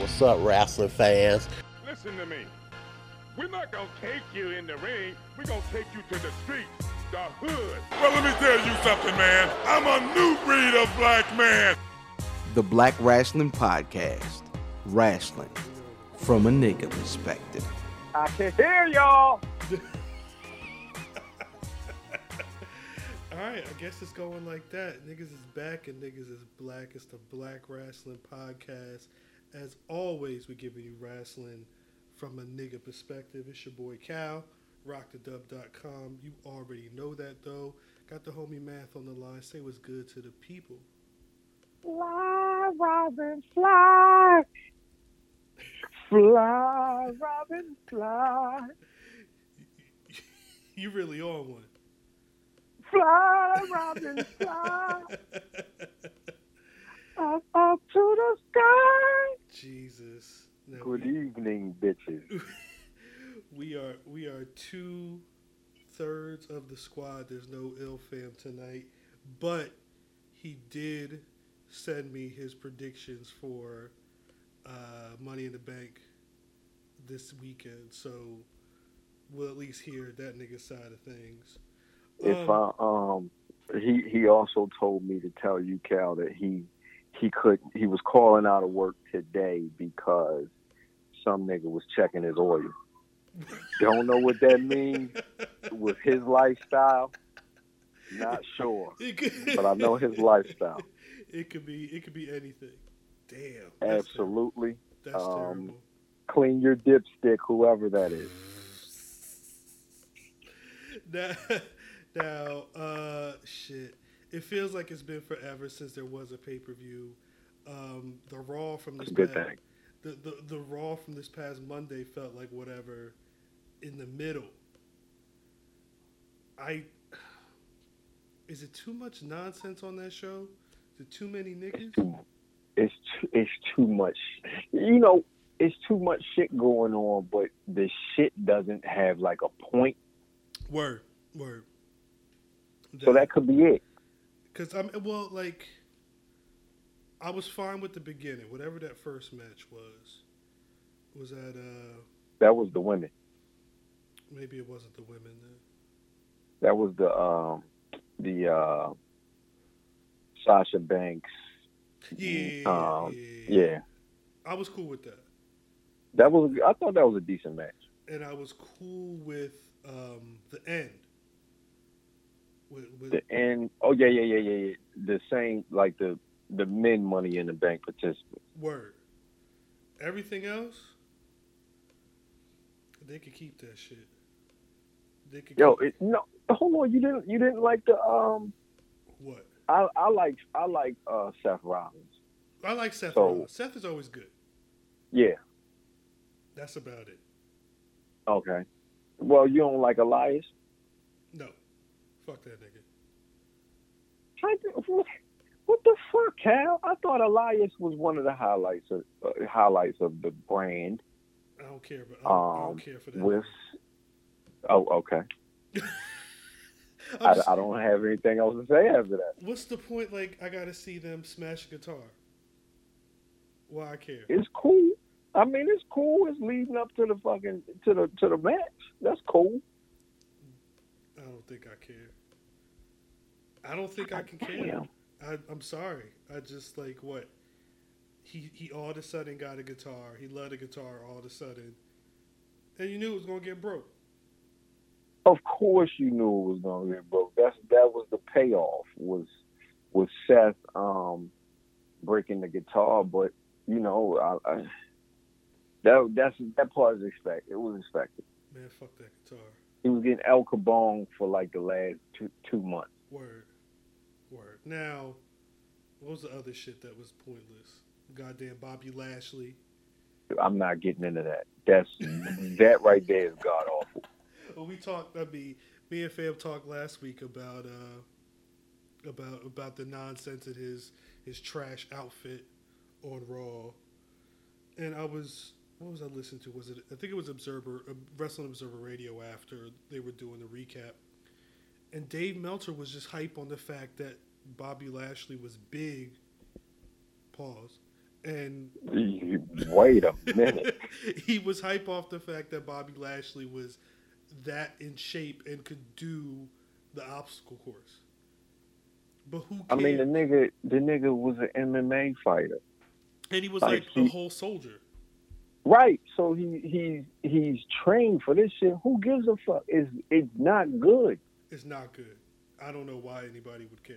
What's up, wrestling fans? Listen to me. We're not gonna take you in the ring. We're gonna take you to the streets, the hood. Well, let me tell you something, man. I'm a new breed of black man. The Black Wrestling Podcast. Wrestling from a nigga perspective. I can hear y'all. All right, I guess it's going like that. Niggas is back and niggas is black. It's the Black Wrestling Podcast. As always, we're giving you wrestling from a nigga perspective. It's your boy Cal, rockthedub.com. You already know that though. Got the homie Math on the line. Say what's good to the people. Fly, Robin, fly. Fly, Robin, fly. You really are one. Fly, Robin, fly. Up, up to the sky. Jesus. Now, Good we- evening, bitches. we are we are two thirds of the squad. There's no ill fam tonight, but he did send me his predictions for uh, Money in the Bank this weekend. So we'll at least hear that nigga side of things. If Um, I um, he he also told me to tell you, Cal, that he he could he was calling out of work today because some nigga was checking his oil. Don't know what that means with his lifestyle. Not sure, could- but I know his lifestyle. It could be it could be anything. Damn. that's Absolutely. That's Um, terrible. Clean your dipstick, whoever that is. now, now, uh, shit. It feels like it's been forever since there was a pay per view. Um, the Raw from this past, thing. the, the the Raw from this past Monday felt like whatever in the middle. I is it too much nonsense on that show? Is it too many niggas? Too, it's too, it's too much. You know, it's too much shit going on, but the shit doesn't have like a point. Word, word. So that could be it. Because I'm well, like I was fine with the beginning, whatever that first match was. Was that uh That was the women. maybe it wasn't the women then. That was the um the uh Sasha Banks. Yeah, Um, yeah, Yeah, I was cool with that, that was. I thought that was a decent match. and I was cool with um the end. With, with The and oh yeah yeah yeah yeah yeah. The same like the the men Money in the Bank participants. word. Everything else, they could keep that shit. They could. Yo, it, no, hold on. You didn't you didn't like the um. what? I I like I like uh Seth Rollins. I like Seth. So- Rollins. Seth is always good. Yeah. That's about it. Okay. Well, you don't like Elias? No, fuck that nigga. Do- What what the fuck, Cal? I thought Elias was one of the highlights of uh, highlights of the brand. I don't care, but I don't, I Um, don't care for that. with oh, okay. I, just- I don't have anything else to say after that. what's the point? Like, I gotta see them smash a guitar. Why I care? It's cool. I mean, it's cool. It's leading up to the fucking to the to the match. That's cool. I don't think I care. I don't think I can care. I, I'm sorry. I just like what he he all of a sudden got a guitar. He loved a guitar all of a sudden, and you knew it was gonna get broke. Of course, you knew it was gonna get broke. That's that was the payoff. Was was Seth um breaking the guitar, but you know, I, I, that that's that part is expected. It was expected. Man, fuck that guitar. He was getting El Kabong for like the last two two months. Word. Now, what was the other shit that was pointless? Goddamn Bobby Lashley. I'm not getting into that. That's that right there is god awful. Well, we talked. I mean, me and Fam talked last week about uh, about about the nonsense in his his trash outfit on Raw, and I was what was I listening to? Was it I think it was Observer uh, Wrestling Observer Radio after they were doing the recap, and Dave Meltzer was just hype on the fact that Bobby Lashley was big, pause, and Wait a minute. he was hype off the fact that Bobby Lashley was that in shape and could do the obstacle course. But who I mean, the nigga, the nigga was an MMA fighter, and he was like, like he- a whole soldier. right? So he he's he's trained for this shit. Who gives a fuck? It's it's not good. It's not good. I don't know why anybody would care.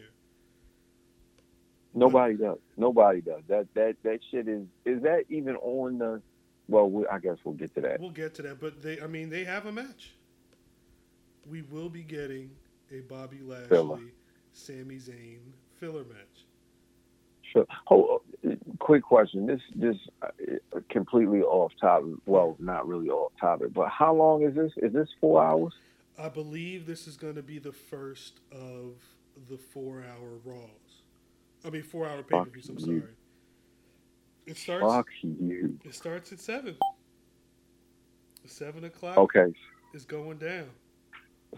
Nobody does. Nobody does. That that that shit is is that even on the? Well, we, I guess we'll get to that. We'll get to that, but they, I mean, they have a match. We will be getting a Bobby Lashley, Filler. Sami Zayn filler match. Sure. Hold, quick question. This this uh, completely off topic. Well, not really off topic, but how long is this? Is this four hours? I believe this is going to be the first of the four-hour Raws. I mean, four-hour pay-per-views. I'm sorry. It starts. Fuck you. It starts at seven. Seven o'clock Okay, is going down.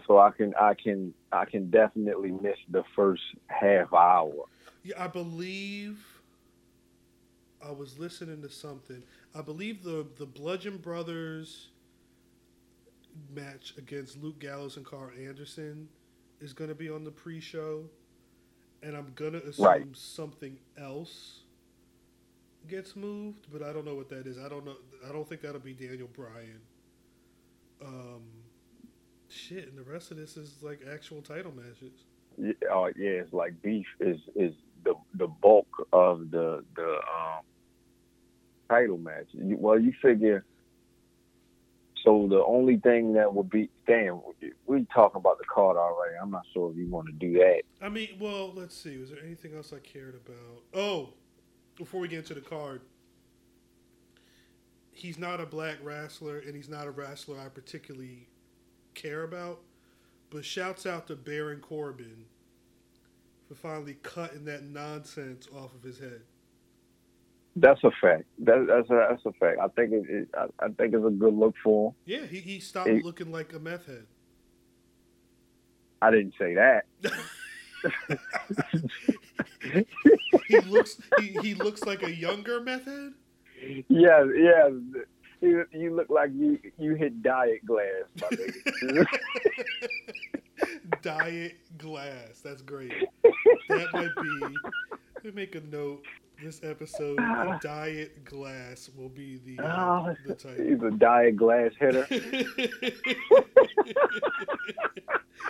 so I can I can I can definitely miss the first half hour. Yeah, I believe I was listening to something. I believe the the Bludgeon Brothers match against Luke Gallows and Carl Anderson is going to be on the pre-show, and I'm gonna assume Right. something else gets moved, but I don't know what that is. I don't know. I don't think that'll be Daniel Bryan. Um, shit, and the rest of this is like actual title matches. Yeah, oh yeah, it's like beef is is the the bulk of the the um title match. Well, you figure. So the only thing that would be damn, we talking about the card already. I'm not sure if you want to do that. I mean, well, let's see. Was there anything else I cared about? Oh, before we get into the card, he's not a black wrestler, and he's not a wrestler I particularly care about. But shouts out to Baron Corbin for finally cutting that nonsense off of his head. That's a fact. That, that's a that's a fact. I think it, it I, I think it's a good look for him. Yeah, he, he stopped Hey. looking like a meth head. I didn't say that. He looks he, he looks like a younger meth head. yeah, yeah. You, you look like you you hit diet glass, my nigga. Diet glass. That's great. That might be. Let me make a note. This episode, Diet Glass, will be the uh, Oh, the title. He's a diet glass hitter.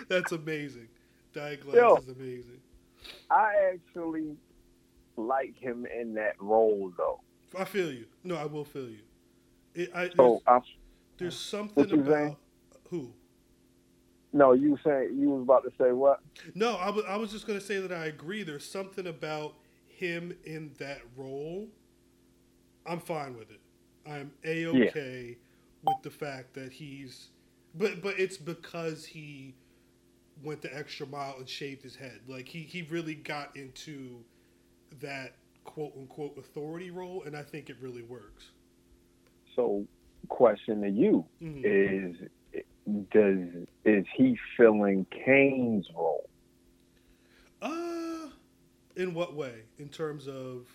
That's amazing. Diet Glass Yo. is amazing. I actually like him in that role though. I feel you. No, I will feel you. It, I, there's, So I there's something about saying? who. no, you saying you was about to say what? No, I wa- I was just going to say that I agree. There's something about him in that role. I'm fine with it. I'm a okay with the fact that he's, but but it's because he went the extra mile and shaved his head. Like he he really got into that quote unquote authority role, and I think it really works. So, question to you Mhm. is: Does is he filling Kane's role? Uh, in what way? In terms of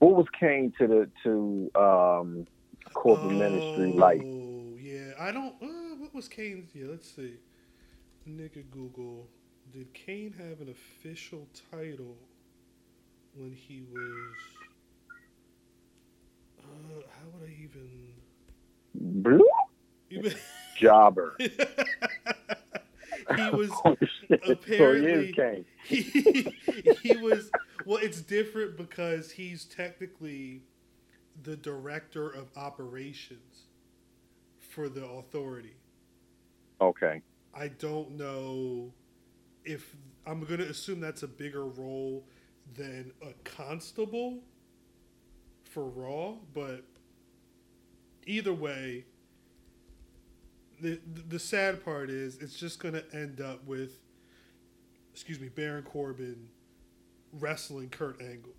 What was Kane to the to um, corporate ministry like? Oh yeah, I don't. Uh, what was Kane's? Yeah, let's see. Nigga Google. Did Kane have an official title when he was? Uh, how would I even? Blue even jobber. he was Oh, shit. so apparently- he he, he was well it's different because he's technically the director of operations for the authority Okay. i don't know if i'm going to assume that's a bigger role than a constable for raw but either way the the sad part is it's just going to end up with excuse me baron corbin wrestling kurt angle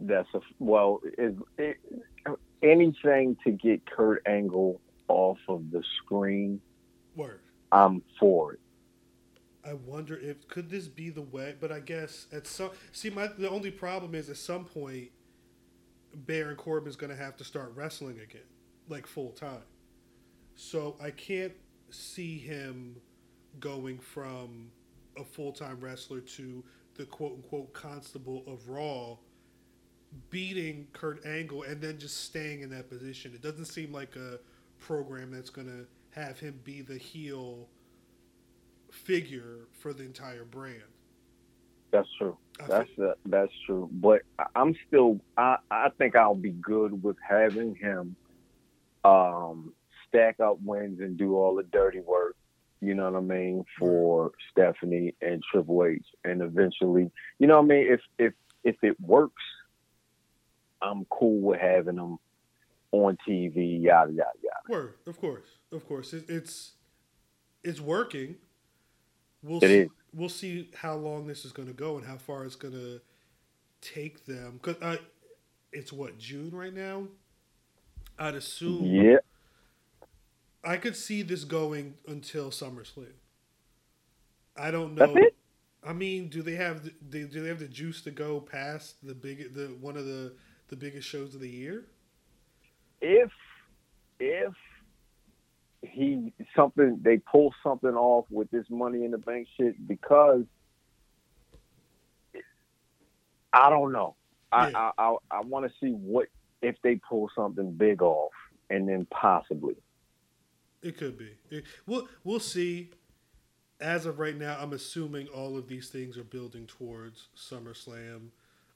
That's a well. Is it, anything to get Kurt Angle off of the screen? word I'm for it. I wonder if could this be the way, but I guess at some see my the only problem is at some point Baron Corbin's going to have to start wrestling again, like full time. So I can't see him going from a full time wrestler to the quote unquote constable of Raw, beating Kurt Angle and then just staying in that position. It doesn't seem like a program that's going to have him be the heel figure for the entire brand. That's true. I That's uh, that's true. But I'm still. I I think I'll be good with having him um, stack up wins and do all the dirty work. You know what I mean for Stephanie and Triple H, and eventually, you know what I mean. If if if it works, I'm cool with having them on TV. Yada yada yada. Word, of course, of course. It, it's it's working. We'll It see, is. we'll see how long this is going to go and how far it's going to take them. Cause uh, it's what June right now. I'd assume. Yeah, I could see this going until SummerSlam. I don't know. I mean, do they have the, do do they have the juice to go past the big the one of the the biggest shows of the year? if if he something they pull something off with this money in the bank shit because I don't know. I Yeah. I I, I want to see what if they pull something big off and then possibly. It could be. It, we'll we'll see. As of right now, I'm assuming all of these things are building towards SummerSlam.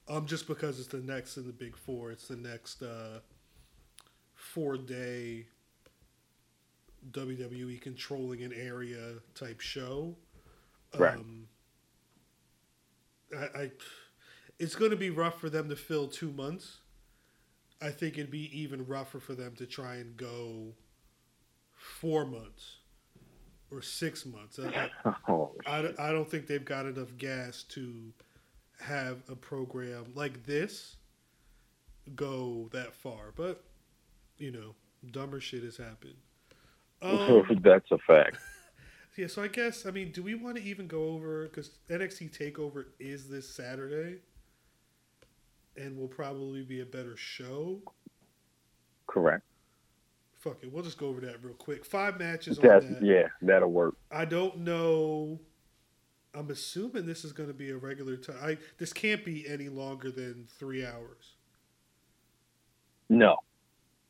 Um, just because it's the next in the Big Four, it's the next uh, four day WWE controlling an area type show. Right. Um, I, I it's going to be rough for them to fill two months. I think it'd be even rougher for them to try and go four months or six months. I, Oh, I, I don't think they've got enough gas to have a program like this go that far. But, you know, dumber shit has happened. Um, that's a fact. yeah, so I guess, I mean, do we want to even go over, because NXT TakeOver is this Saturday, and will probably be a better show. Correct. Fuck it, we'll just go over that real quick. Five matches on that. yeah, that'll work. I don't know. I'm assuming this is going to be a regular time. I this can't be any longer than three hours. No.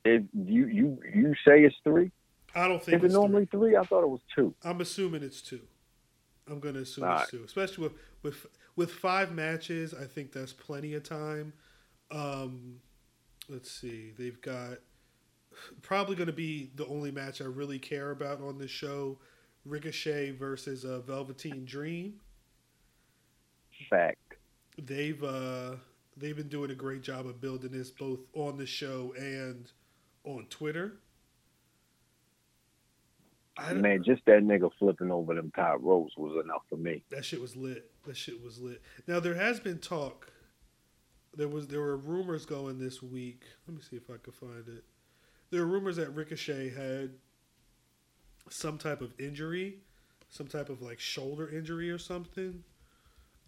You you you say it's three, I don't think is it it's normally three. three? I thought it was two. I'm assuming it's two. I'm going to assume Alright. it's two, especially with with with five matches. I think that's plenty of time. Um, let's see. They've got probably going to be the only match I really care about on this show: Ricochet versus uh, Velveteen Dream. Fact. they've uh they've been doing a great job of building this both on the show and on Twitter. I, Man, just that nigga flipping over them top ropes was enough for me. that shit was lit. That shit was lit. Now there has been talk. There was there were rumors going this week. Let me see if I can find it. There were rumors that Ricochet had some type of injury, some type of like shoulder injury or something.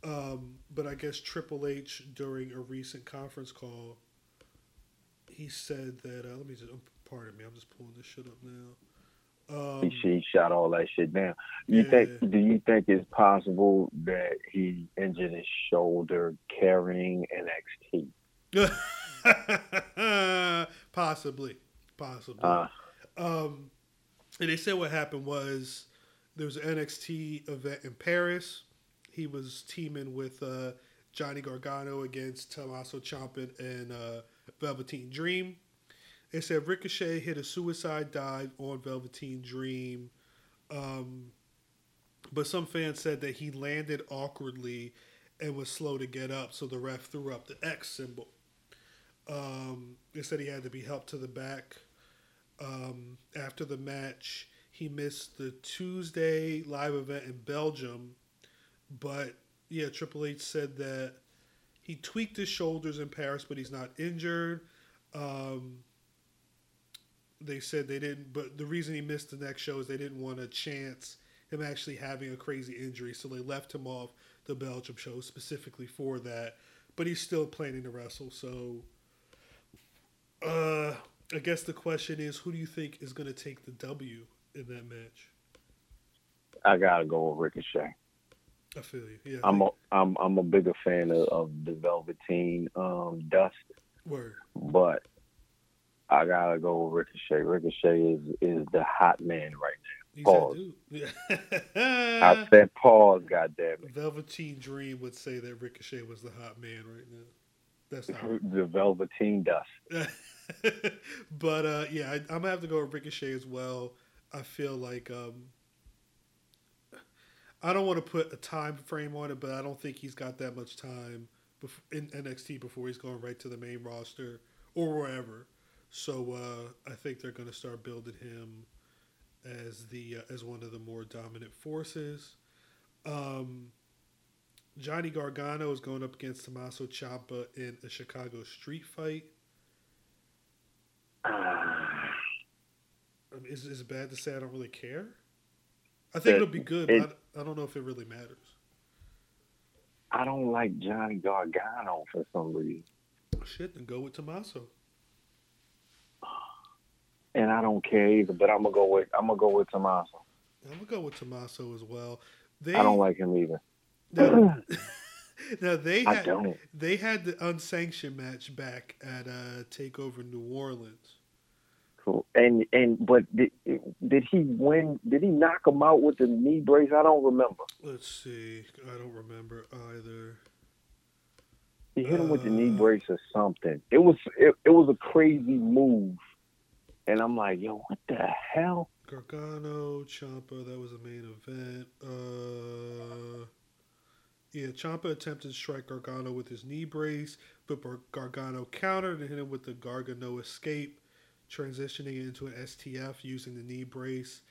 Um, but I guess Triple H during a recent conference call, he said that. Uh, let me just pardon me. I'm just pulling this shit up now. Um, He, she shot all that shit down. You Yeah. think? Do you think it's possible that he injured his shoulder carrying an NXT? possibly, possibly. Uh, Um, and they said what happened was there was an NXT event in Paris. He was teaming with uh, Johnny Gargano against Tommaso Ciampa and uh, Velveteen Dream. They said Ricochet hit a suicide dive on Velveteen Dream. Um, but some fans said that he landed awkwardly and was slow to get up, so the ref threw up the X symbol. Um, they said he had to be helped to the back. Um, after the match, he missed the Tuesday live event in Belgium, but yeah, Triple H said that he tweaked his shoulders in Paris, but he's not injured. Um, they said they didn't, but the reason he missed the next show is they didn't want to chance him actually having a crazy injury, so they left him off the Belgium show specifically for that. But he's still planning to wrestle, so Uh, I guess the question is, who do you think is going to take the W in that match? I gotta go with Ricochet. I feel you. Yeah, I'm a I'm I'm a bigger fan of, of the Velveteen um, Dust, word. but I gotta go with Ricochet. Ricochet is is the hot man right now. He's Pause. that dude. now. I said pause, goddamn it. Velveteen Dream would say that Ricochet was the hot man right now. That's not. The Velveteen Dust. but uh, yeah, I, I'm gonna have to go with Ricochet as well. I feel like um, I don't want to put a time frame on it, but I don't think he's got that much time in NXT before he's going right to the main roster or wherever. So uh, I think they're going to start building him as the uh, as one of the more dominant forces. Um, Johnny Gargano is going up against Tommaso Ciampa in a Chicago street fight. Ah, I mean, is, is it bad to say I don't really care? I think It- it'll be good, it- but I, I don't know if it really matters. I don't like Johnny Gargano for some reason, Shit, then go with Tommaso. and I don't care either. But I'm gonna go with I'm gonna go with Tommaso. I'm gonna go with Tommaso as well. They I don't like him either. now, now they I had don't. they had the unsanctioned match back at uh, Takeover New Orleans. And and but did, did he win? Did he knock him out with the knee brace? I don't remember. Let's see, I don't remember either. He hit him with the knee Uh. brace or something. It was it, it was a crazy move, and I'm like, yo, what the hell? Gargano, Ciampa, that was the main event. Uh, yeah, Ciampa attempted to strike Gargano with his knee brace, but Gargano countered and hit him with the Gargano escape, transitioning into an STF using the knee brace.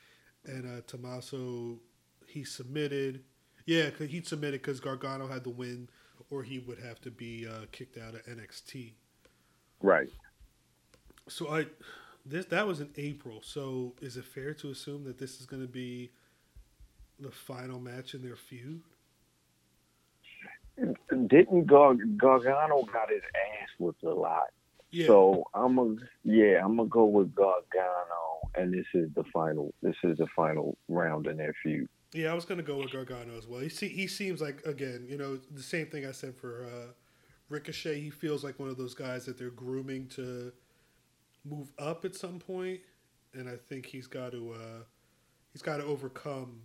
And uh, Tommaso, he submitted. Yeah, 'cause he submitted because Gargano had the win, or he would have to be uh, kicked out of NXT. Right. So I this that was in April. So is it fair to assume that this is going to be the final match in their feud? Didn't Gar- Gargano got his ass whipped a lot? Yeah. So I'm a yeah, I'm gonna go with Gargano, and this is the final. This is the final round in their feud. yeah, I was going to go with Gargano as well. He see, he seems like again, you know, the same thing I said for uh, Ricochet. He feels like one of those guys that they're grooming to move up at some point, and I think he's got to uh, he's got to overcome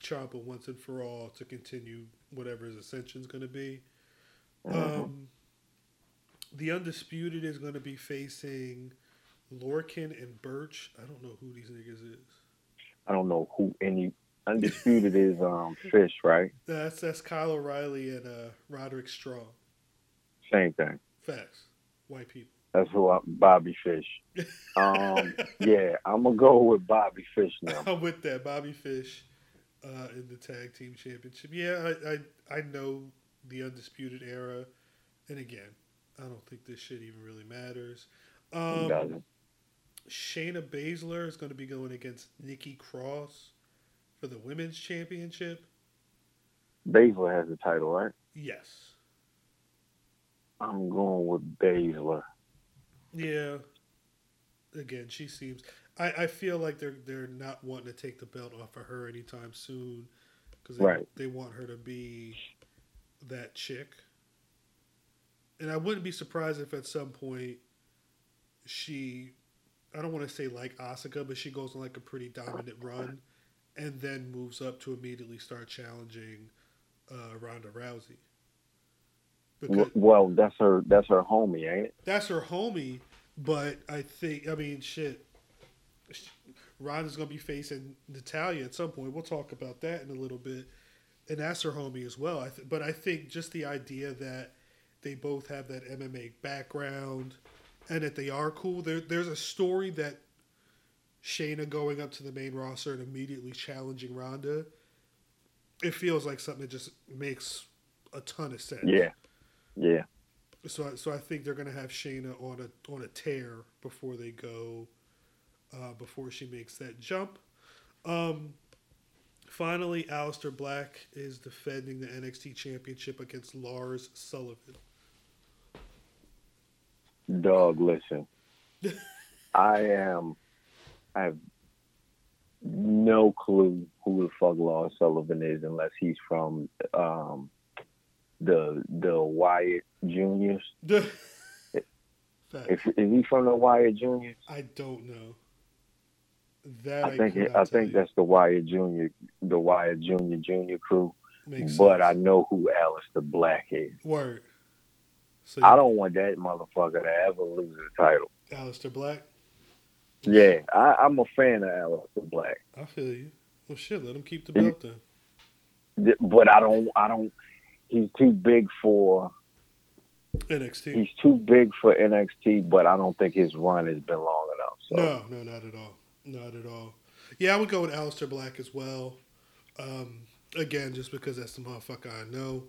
Ciampa once and for all to continue whatever his ascension is going to be. Um, the undisputed is going to be facing Lorcan and Burch. I don't know who these niggas is. I don't know who any undisputed is. Um, Fish, right? That's that's Kyle O'Reilly and uh, Roderick Strong. Same thing. Facts. White people. That's who I, Bobby Fish. Um, yeah, I'm gonna go with Bobby Fish now. I'm with that. Bobby Fish uh, in the tag team championship. Yeah, I, I I know the undisputed era, and again, I don't think this shit even really matters. Um, doesn't. Shayna Baszler is going to be going against Nikki Cross for the women's championship. Baszler has the title, right? Yes. I'm going with Baszler. Yeah. Again, she seems. I, I feel like they're they're not wanting to take the belt off of her anytime soon because they, Right. they want her to be that chick. And I wouldn't be surprised if at some point she, I don't want to say like Asuka, but she goes on like a pretty dominant run, and then moves up to immediately start challenging uh, Ronda Rousey. Because, Well, that's her. That's her homie, ain't it? that's her homie, but I think I mean shit. Ronda's gonna be facing Natalya at some point. We'll talk about that in a little bit, and that's her homie as well. I th- but I think just the idea that they both have that MMA background and that they are cool. There, there's a story that Shayna going up to the main roster and immediately challenging Ronda. It feels like something that just makes a ton of sense. Yeah, yeah. So, I- so I think they're going to have Shayna on a on a tear before they go, uh, before she makes that jump. Um, finally, Aleister Black is defending the NXT Championship against Lars Sullivan. Dog, listen. I am. I have no clue who the fuck Lars Sullivan is unless he's from um, the the Wyatt Juniors. If is he from the Wyatt Juniors? I don't know. That I think could it, I think you. that's the Wyatt Junior, the Wyatt Junior Junior crew. Makes but I know who Aleister Black is. word. So I don't want that motherfucker to ever lose his title. Aleister Black. Yeah, I, I'm a fan of Aleister Black, I feel you. Well, shit. Let him keep the belt then. But I don't. I don't. He's too big for. NXT. He's too big for NXT, but I don't think his run has been long enough. So. No, no, not at all. Not at all. Yeah, I would go with Aleister Black as well. Um, again, just because that's the motherfucker I know.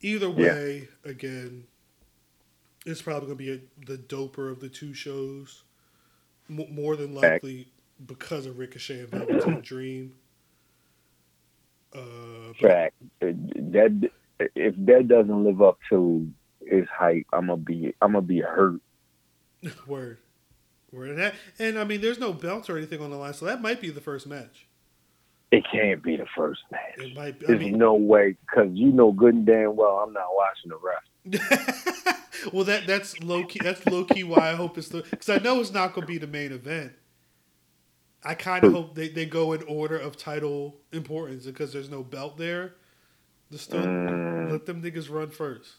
Either Yeah. way, again, it's probably going to be a, the doper of the two shows. M- more than likely because of Ricochet and Velveteen Dream. Uh, but- Fact. That if that doesn't live up to his hype, I'm gonna be. I'm gonna be hurt. Word. Word. And, that, and I mean, there's no belts or anything on the line, so that might be the first match. It can't be the first match. It might be. There's mean, no way because you know good and damn well I'm not watching the rest. well, that that's low key. That's low key why I hope it's the because I know it's not going to be the main event. I kind of hope they, they go in order of title importance because there's no belt there. Just don't Mm. let them niggas run first.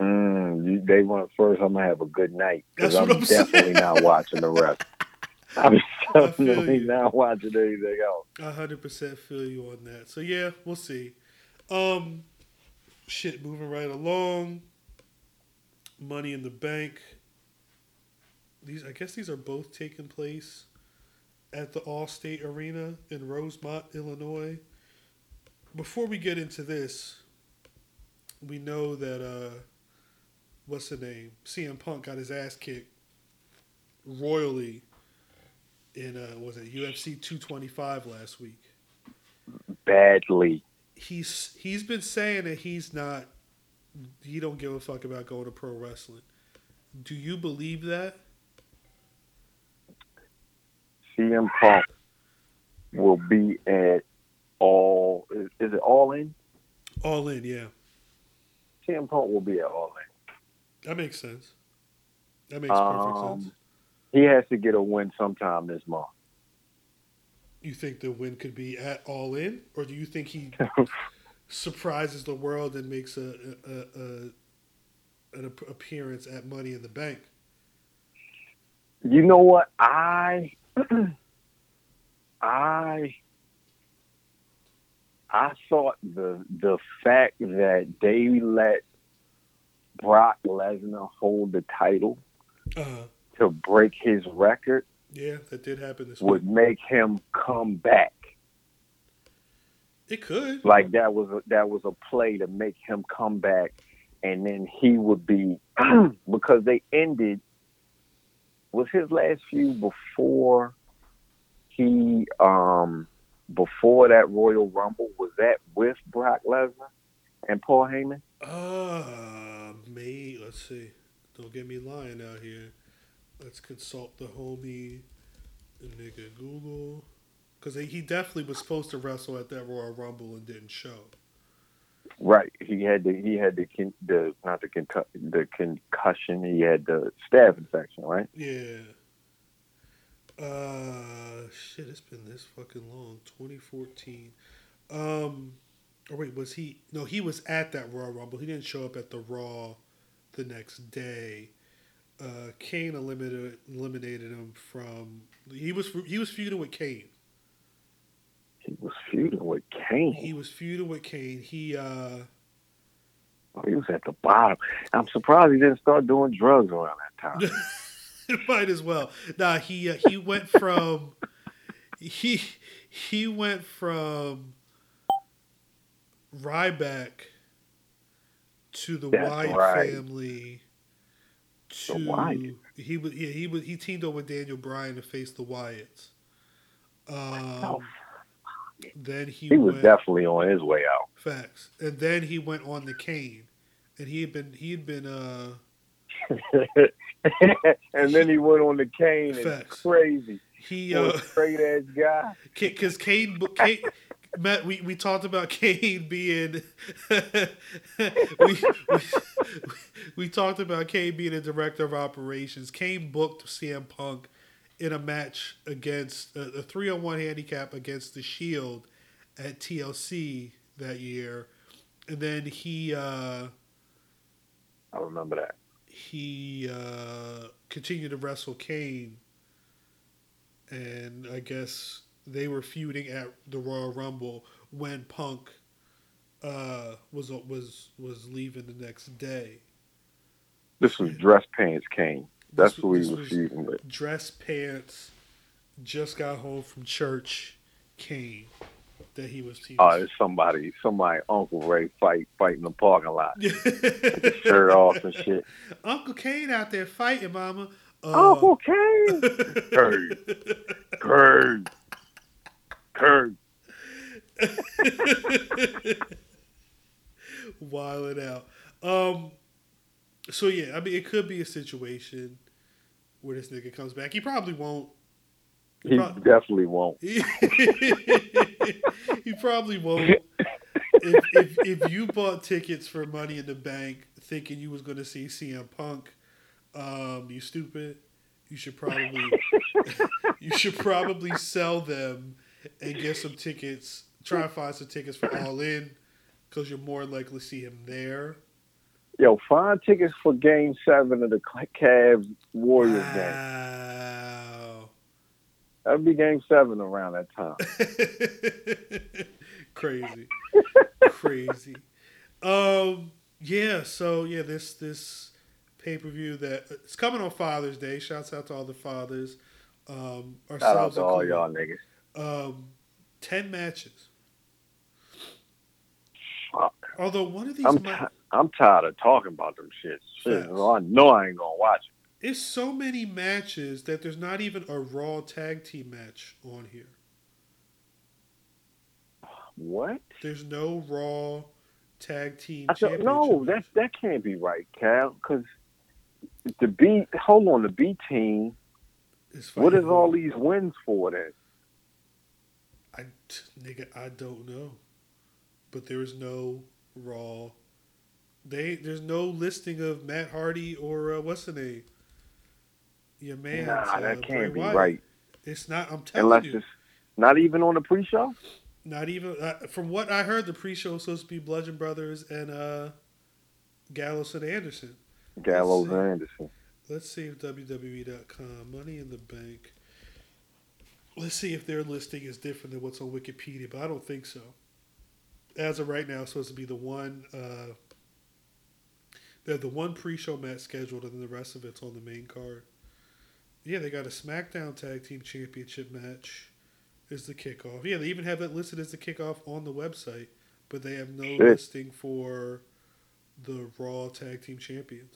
Mm, you, they went first. I'm gonna have a good night because I'm, I'm definitely saying. not watching the rest. I'm definitely not watching anything else. I hundred percent feel you on that. So yeah, we'll see. Um, shit, moving right along. Money in the Bank. These, I guess, these are both taking place at the Allstate Arena in Rosemont, Illinois. Before we get into this, we know that uh, what's the name? CM Punk got his ass kicked royally in uh, was it UFC 225 last week. Badly. He's he's been saying that he's not he don't give a fuck about going to pro wrestling. Do you believe that? CM Punk will be at all. Is, is it all in? All in, yeah. CM Punk will be at all in. That makes sense. That makes perfect Um, sense. He has to get a win sometime this month. You think the win could be at all in, or do you think he surprises the world and makes a, a, a, an appearance at Money in the Bank? You know what? I I I thought the the fact that they let Brock Lesnar hold the title Uh, to break his record yeah, that did happen this would week. make him come back. It could. Like that was a, that was a play to make him come back, and then he would be because they ended. Was his last few before he um before that Royal Rumble? Was that with Brock Lesnar and Paul Heyman? Uh, may let's see. Don't get me lying out here. Let's consult the homie, nigga Google, because he definitely was supposed to wrestle at that Royal Rumble and didn't show. Right. He had the he had the the not the concu- the concussion. He had the staph infection. Right. Yeah. Uh, shit, it's been this fucking long. 2014. Um, or wait, was he? No, he was at that Royal Rumble. He didn't show up at the Raw the next day. Uh, Kane eliminated eliminated him from. He was he was feuding with Kane. He was feuding with Kane. He was feuding with Kane. He uh, oh, he was at the bottom. I'm surprised he didn't start doing drugs around that time. might as well. Nah, he uh, he went from he he went from Ryback to the That's Wyatt right. family. To The Wyatt. he was yeah he was he teamed up with Daniel Bryan to face the Wyatts. Um, then he, He was went, definitely on his way out. Facts. And then he went on the cane, and he had been he had been uh and then he went on the cane and Facts. crazy. He uh, a straight ass guy. because Kane, Kane Matt, we, we talked about Kane being we, we, we talked about Kane being a director of operations. Kane booked CM Punk in a match against a, a three on one handicap against the Shield at TLC that year, and then he uh, I remember that. he uh, continued to wrestle Kane, and I guess they were feuding at the Royal Rumble when Punk uh, was was was leaving the next day. This was dress pants Kane. That's he this was feuding with. Dress pants, just got home from church, Kane, that he was. He Oh, was it's somebody, somebody, Uncle Ray fight, fight in the parking lot, shirt off and shit. Uncle Kane out there fighting, Mama. Uh, Uncle Kane, Kurt, Kurt, Kurt. Wilding out. Um. So yeah, I mean, it could be a situation where this nigga comes back. He probably won't. He Pro- definitely won't. he probably won't. If, if if you bought tickets for Money in the Bank thinking you was going to see CM Punk, um, you stupid. You should probably you should probably sell them and get some tickets. Try and find some tickets for All In because you're more likely to see him there. Yo, find tickets for Game Seven of the Cavs Warriors game. That'd be Game Seven around that time. crazy crazy um yeah so yeah this this pay-per-view that it's coming on father's day shouts out to all the fathers um Shout out to all included. y'all niggas. um 10 matches Fuck. although one of these I'm ma- ti- I'm tired of talking about them shit. shit Facts. I know I ain't gonna watch it. it's so many matches that there's not even a raw tag team match on here What? there's no raw tag team I no, that that can't be right, Cal. Because the B, hold on, the B team. It's What is all these wins for then? I nigga, I don't know, but there is no raw. They there's no listing of Matt Hardy or uh, what's the name? Your man. nah, uh, that Bray can't be Wyatt. right. It's not. I'm telling Unless you, it's not even on the pre-show. not even uh, from what I heard. The pre-show was supposed to be Bludgeon Brothers and uh, Gallows and Anderson. Gallows and Anderson. Let's see if WWE.com Money in the Bank. Let's see if their listing is different than what's on Wikipedia, but I don't think so. As of right now, it's supposed to be the one. Uh, they have the one pre-show match scheduled, and then the rest of it's on the main card. Yeah, they got a SmackDown Tag Team Championship match. Is the kickoff? Yeah, they even have that listed as the kickoff on the website, but they have no Shit. listing for the Raw Tag Team Champions.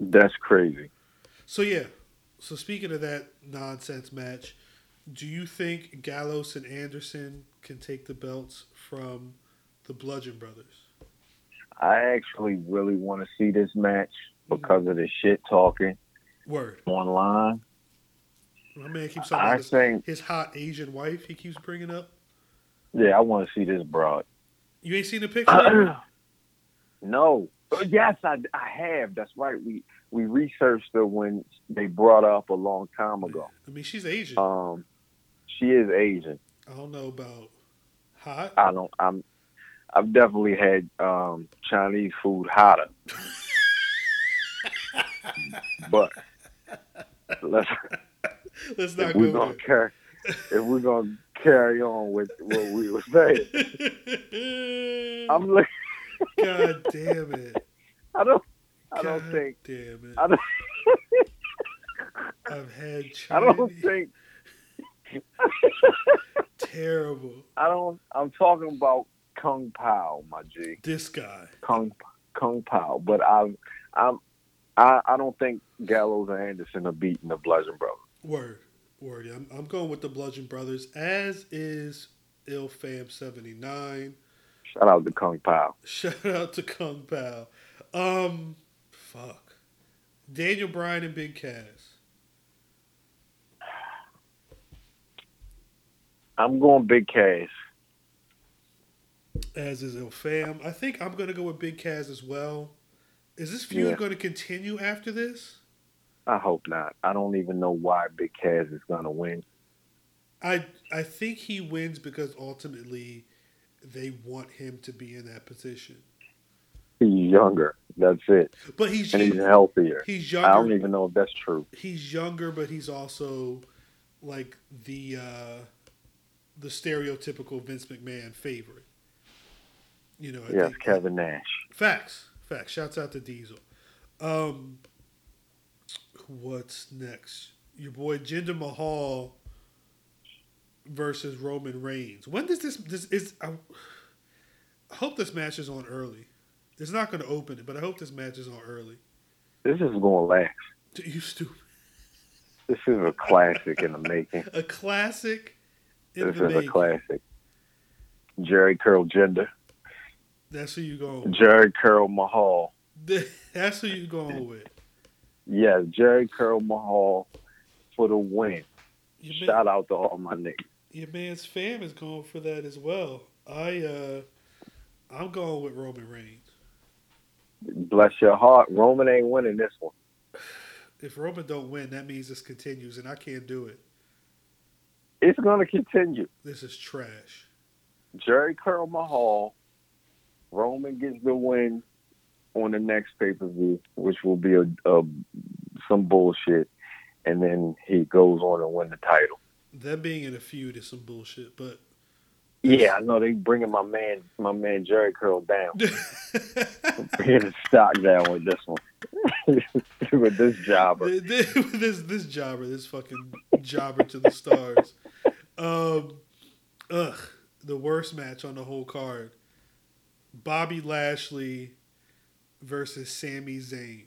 That's crazy. So yeah. So speaking of that nonsense match, do you think Gallows and Anderson can take the belts from the Bludgeon Brothers? I actually really want to see this match because of the shit talking Word. online. My man keeps talking I about his, think, his hot Asian wife. He keeps bringing up. yeah, I want to see this broad. You ain't seen the picture? no. Yes, I, I have. That's right. We we researched her when they brought her up a long time ago. I mean, she's Asian. Um, she is Asian. I don't know about hot. I don't. I'm. I've definitely had um, Chinese food hotter, but let's Let's not we're gonna carry if we're gonna carry on with what we were saying. I'm looking. God damn it. I don't. I don't think. Damn it. I don't. I've had Chinese. I don't think. Terrible. I don't. I'm talking about Kung Pao, my G. This guy. Kung Kung Pao, but I'm. I'm. I, I don't think Gallows and Anderson are beating the Bludgeon Brothers. Word. Word. I'm, I'm going with the Bludgeon Brothers, as is Il Fam 79. Shout out to Kung Pao. Shout out to Kung Pao. Um, fuck. Daniel Bryan and Big Cass. I'm going Big Cass. As is Il Fam. I think I'm gonna go with Big Cass as well. Is this feud Yeah. going to continue after this? I hope not. I don't even know why Big Cass is gonna win. I I think he wins because ultimately they want him to be in that position. He's younger. That's it. But he's And he's healthier. he's younger. I don't even know if that's true. He's younger, but he's also like the uh, the stereotypical Vince McMahon favorite. You know, I Yes, think- Kevin Nash. Facts, facts. Shouts out to Diesel. Um, what's next? Your boy Jinder Mahal versus Roman Reigns. When does this? This is. I, I hope this match is on early. It's not going to open it, but I hope this match is on early. This is gonna last. You stupid. This is a classic in the making. A classic. In This the is a classic. Jerry Curl Jinder. That's who you going. With. Jerry Curl Mahal. That's who you going with. Yes, Jerry Curl Mahal for the win. Your, man, Shout out to all my niggas. your man's fam is going for that as well. I uh, I'm going with Roman Reigns. Bless your heart. Roman ain't winning this one. If Roman don't win, that means this continues, and I can't do it. It's gonna continue. This is trash. Jerry Curl Mahal. Roman gets the win on the next pay per view, which will be a, a some bullshit, and then he goes on and win the title. Them being in a feud is some bullshit, but Yeah, I know they bringing my man, my man Jerry Curl down, bringing the stock down with this one, with this jobber. this this jobber, this fucking jobber to the stars. Um, ugh, the worst match on the whole card: Bobby Lashley versus Sami Zayn.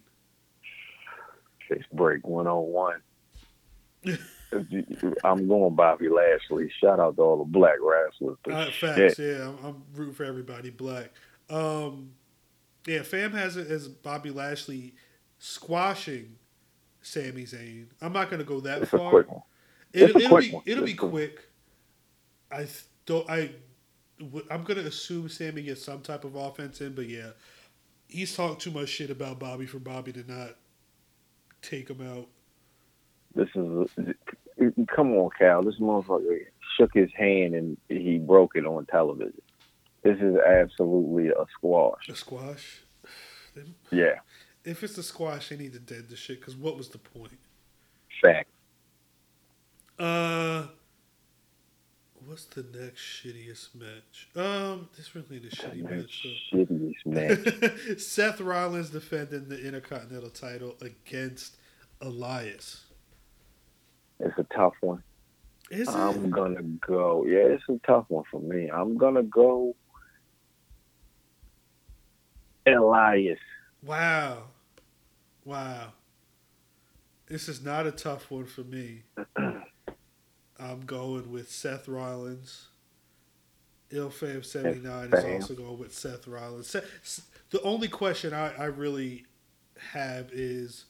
Face break one on one. I'm going Bobby Lashley. Shout out to all the black wrestlers. Uh, facts, yeah. I'm, I'm rooting for everybody black. Um, yeah, fam has it as Bobby Lashley squashing Sami Zayn. I'm not gonna go that It's a far. quick one. It, a will quick be one. it'll be It's a- quick. I don't. I I'm gonna assume Sami gets some type of offense in, but yeah, he's talked too much shit about Bobby for Bobby to not take him out. This is come on, Cal. This motherfucker shook his hand and he broke it on television. This is absolutely a squash. A squash. Yeah, If it's a squash, they need to dead the shit. Because what was the point? fact. Uh, what's the next shittiest match? Um, this really ain't a shitty match. So. Shittiest match. Seth Rollins defending the Intercontinental title against Elias. It's a tough one. Is? I'm gonna go. Yeah, it's a tough one for me. I'm gonna go. Elias. wow, wow. This is not a tough one for me. I'm going with Seth Rollins. Ilfam seventy nine is also going with Seth Rollins. Se- s- The only question I, I really have is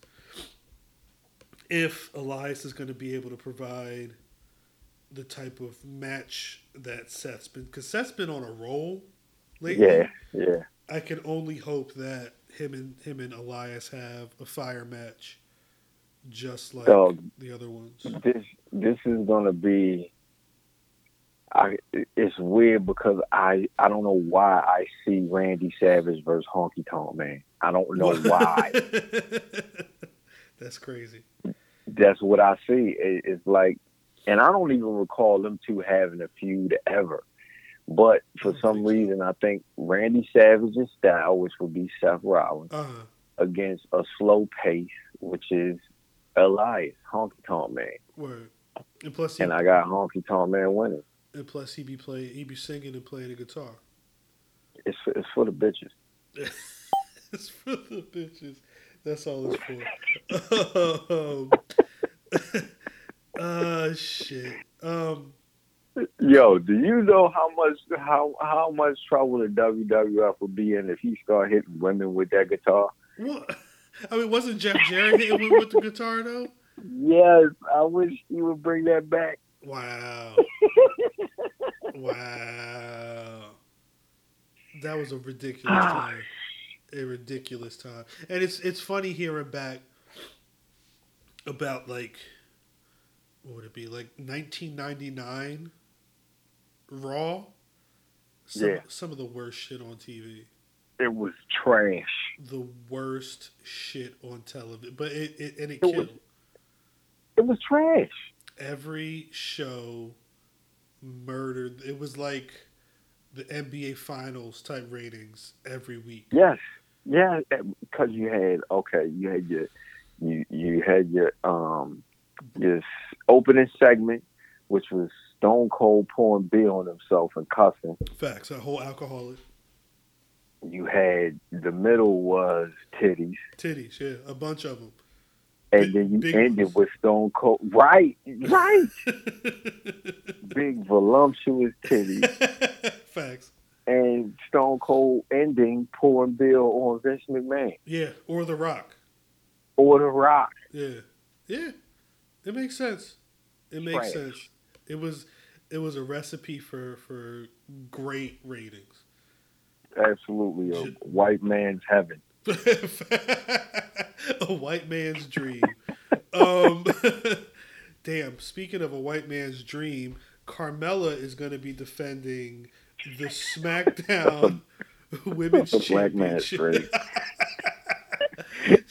if Elias is going to be able to provide the type of match that Seth's been because Seth's been on a roll lately. Yeah, yeah. I can only hope that him and him and Elias have a fire match, just like the other ones. This this is gonna be. I it's weird because I I don't know why I see Randy Savage versus Honky Tonk Man. I don't know why. That's crazy. That's what I see. It, it's like, and I don't even recall them two having a feud ever. But for some reason, I think Randy Savage's style, which would be Seth Rollins, Uh huh. against a slow pace, which is Elias, Honky Tonk Man. Word. And plus, he, And I got Honky Tonk Man winning. and plus he be playing, he be singing and playing the guitar. It's for, it's for the bitches. it's for the bitches. That's all it's for. um, uh, shit. Um, Yo, do you know how much how how much trouble the WWF would be in if he start hitting women with that guitar? what? I mean, wasn't Jeff Jarrett hitting with, with the guitar though? Yes, I wish he would bring that back. Wow. wow. That was a ridiculous ah. time. A ridiculous time. And it's it's funny hearing back about like what would it be? Like nineteen ninety nine Raw. Some, Yeah. some of the worst shit on TV. It was trash. The worst shit on television. But it, it and it It was- killed. It was trash. every show murdered. It was like the NBA Finals type ratings every week. Yes, yeah, because you had okay, you had your you you had your um your opening segment, which was Stone Cold pouring beer on himself and cussing. Facts. A whole alcoholic You had the middle was titties, titties. Yeah, a bunch of them. And Big- then you big ended ones. with Stone Cold. Right, right, big voluptuous titties, Facts. and Stone Cold ending pouring Bill on Vince McMahon Yeah, or The Rock. or The Rock. Yeah, yeah. It makes sense. It makes Trash. sense. It was it was a recipe for for great ratings. Absolutely, a Should- white man's heaven. a white man's dream. Um, damn. Speaking of a white man's dream, Carmella is going to be defending the SmackDown Women's man's Championship.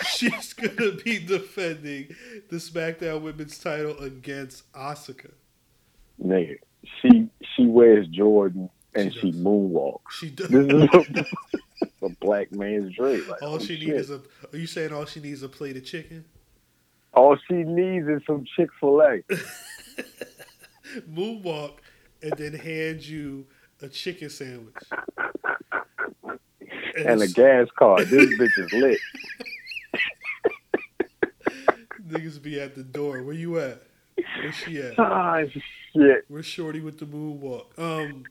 She's going to be defending the SmackDown Women's title against Asuka. Nigga, she she wears Jordan and She she, moonwalks. She does. A, black man's dream. Like, all oh, she shit. needs is a. Are you saying all she needs is a plate of chicken? all she needs is some Chick Fil A. moonwalk and then hand you a chicken sandwich. and a gas card. This bitch is lit. Niggas be at the door. Where you at? Where she at? Ah, shit. Where's Shorty with the moonwalk? Um,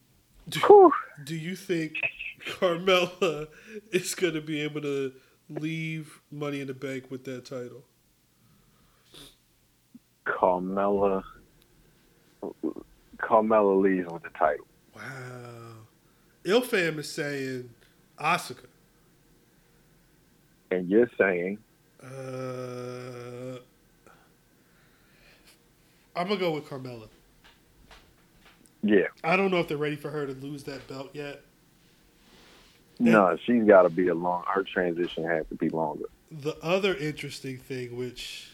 do, do you think Carmella is gonna be able to leave Money in the Bank with that title? Carmella. Carmella leaves with the title. Wow. Ilfam is saying Asuka. And you're saying, Uh, I'm gonna go with Carmella. yeah, I don't know if they're ready for her to lose that belt yet. No, she's got to be a long. Her transition has to be longer. The other interesting thing, which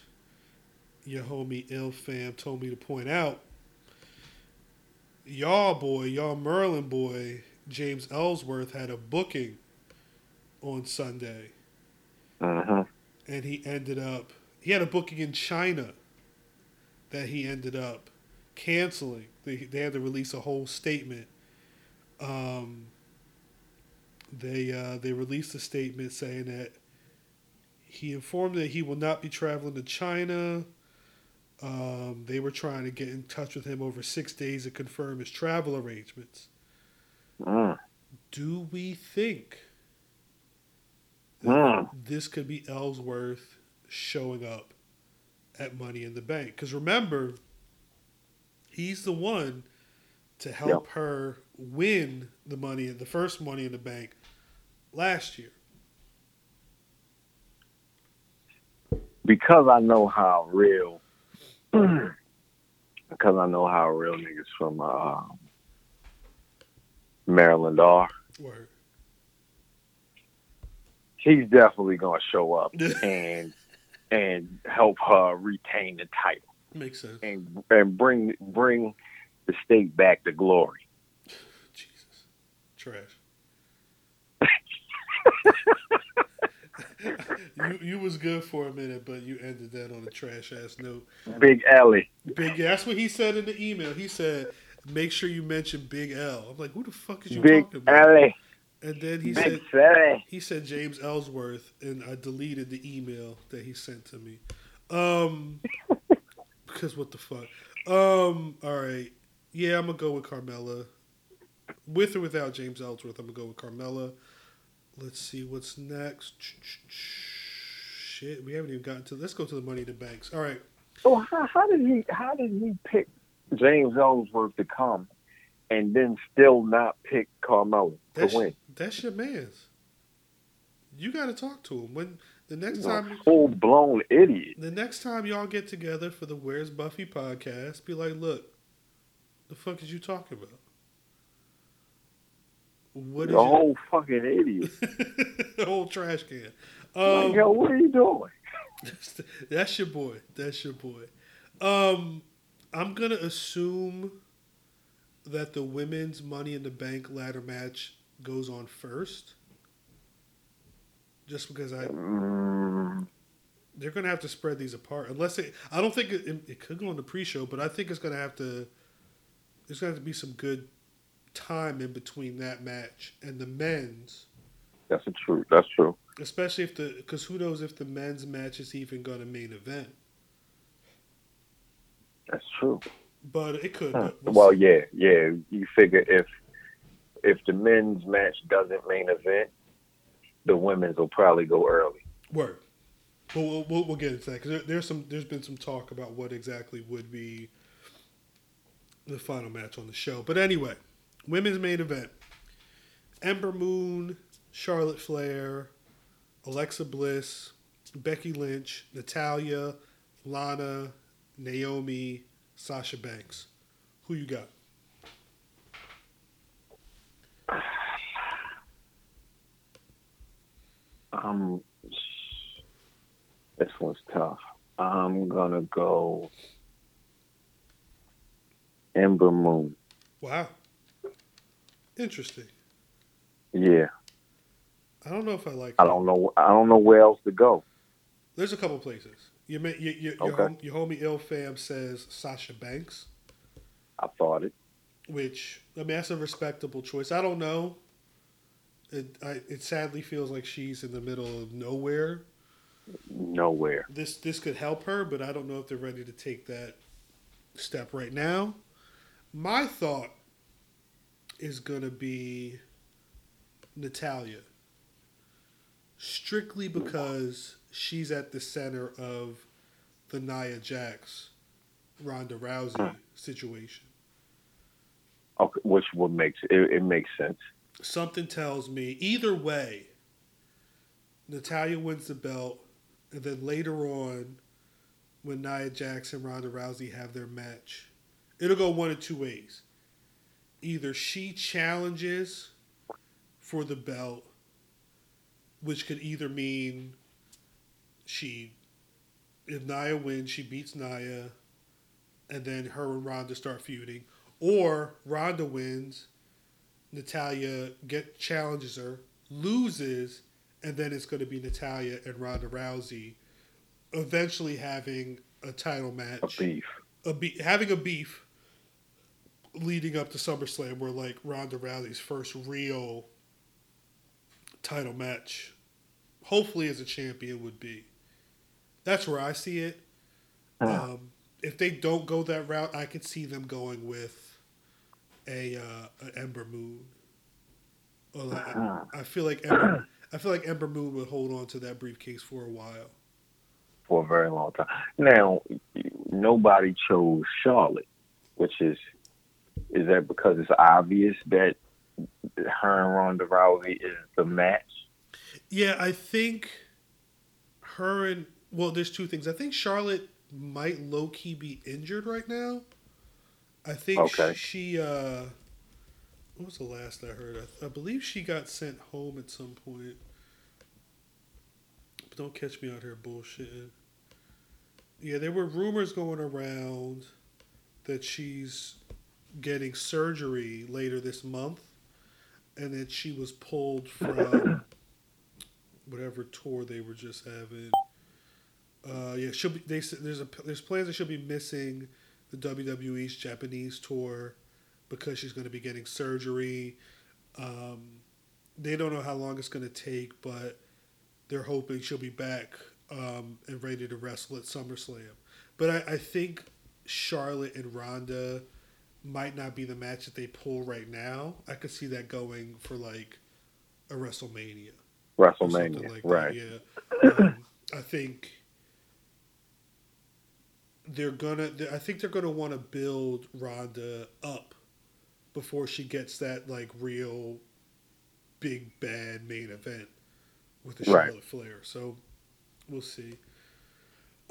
your homie Il Fam told me to point out, y'all boy, y'all Maryland boy, James Ellsworth had a booking on Sunday, hmm and he ended up he had a booking in China that he ended up canceling. They they had to release a whole statement. Um, they uh, they released a statement saying that he informed that he will not be traveling to China. Um, they were trying to get in touch with him over six days to confirm his travel arrangements. Mm. Do we think Mm. this could be Ellsworth showing up at Money in the Bank? Because remember, he's the one to help her win the money, the first Money in the Bank last year. Because I know how real. because I know how real niggas from uh, Maryland are. Word. He's definitely gonna show up and and help her retain the title Makes sense. and and bring bring the state back to glory. Jesus. Trash. you you was good for a minute, but you ended that on a trash ass note. Big Ellie. Big that's what he said in the email. He said, "Make sure you mention Big L." I'm like, "Who the fuck is you Big talking about?" Ellie. And then he Big said he said James Ellsworth, and I deleted the email that he sent to me. Um, because what the fuck? Um, all right, yeah, I'm gonna go with Carmella, with or without James Ellsworth. I'm gonna go with Carmella. Let's see what's next. shit. We haven't even gotten to. Let's go to the Money in the Banks. All right. So how, how did he how did he pick James Ellsworth to come and then still not pick Carmella That's to win? that's your man's. You got to talk to him when the next He's time. full blown idiot. The next time y'all get together for the Where's Buffy podcast, be like, look, the fuck is you talking about? What is The whole fucking idiot. the whole trash can? like, Um, yo, what are you doing? That's, that's your boy. That's your boy. Um, I'm gonna assume that the women's Money in the Bank ladder match goes on first, just because I Mm, they're gonna have to spread these apart. Unless it, I don't think it, it could go on the pre-show, but I think it's gonna have to. There's gonna have to be some good time in between that match and the men's. that's true. That's true. Especially if the, because who knows if the men's match is even going to main event. That's true. But it could. Huh. We'll Well, see. yeah, yeah. You figure if if the men's match doesn't main event, the women's will probably go early. Word. But we'll, we'll, we'll get into that because there, there's some there's been some talk about what exactly would be the final match on the show. But anyway, women's main event: Ember Moon, Charlotte Flair, Alexa Bliss, Becky Lynch, Natalya, Lana, Naomi, Sasha Banks. Who you got? Um, this one's tough. I'm gonna go Ember Moon. Wow. Interesting. Yeah, I don't know if I like. I don't know. I don't know where else to go. There's a couple places. You may, you, you, your, Okay. hom- your homie Ill Fam says Sasha Banks, I thought it. which I mean that's a respectable choice. I don't know. It I, it sadly feels like she's in the middle of nowhere. Nowhere. This this could help her, but I don't know if they're ready to take that step right now. My thought is gonna be Natalya, strictly because she's at the center of the Nia Jax, Ronda Rousey hmm. situation. Okay, which would make it, it makes sense. Something tells me either way, Natalya wins the belt, and then later on, when Nia Jax and Ronda Rousey have their match, it'll go one of two ways. Either she challenges for the belt, which could either mean she, if Nia wins, she beats Nia, and then her and Ronda start feuding, or Ronda wins. Natalya get challenges her, loses, and then it's going to be Natalya and Ronda Rousey eventually having a title match, A beef. a be- having a beef leading up to SummerSlam, where like Ronda Rousey's first real title match, hopefully as a champion, would be. That's where I see it. Um, if they don't go that route, I could see them going with a uh, an Ember Moon. Or like, I feel like Ember, I feel like Ember Moon would hold on to that briefcase for a while. for a very long time. Now, nobody chose Charlotte, which is is that because it's obvious that her and Ronda Rousey is the match? Yeah, I think her and well, there's two things. I think Charlotte might low key be injured right now. I think Okay. she. uh What was the last I heard? I, I believe she got sent home at some point. But don't catch me out here bullshitting. Yeah, there were rumors going around that she's getting surgery later this month, and that she was pulled from whatever tour they were just having. Uh, yeah, she'll be. They said there's a there's plans that she'll be missing the WWE's Japanese tour because she's going to be getting surgery. Um, they don't know how long it's going to take, but they're hoping she'll be back um, and ready to wrestle at SummerSlam. But I, I think Charlotte and Ronda might not be the match that they pull right now. I could see that going for like a WrestleMania. WrestleMania, like right? That, yeah. Um, I think they're gonna. I think they're gonna want to build Ronda up before she gets that like real big bad main event with the Right. Charlotte Flair. So we'll see.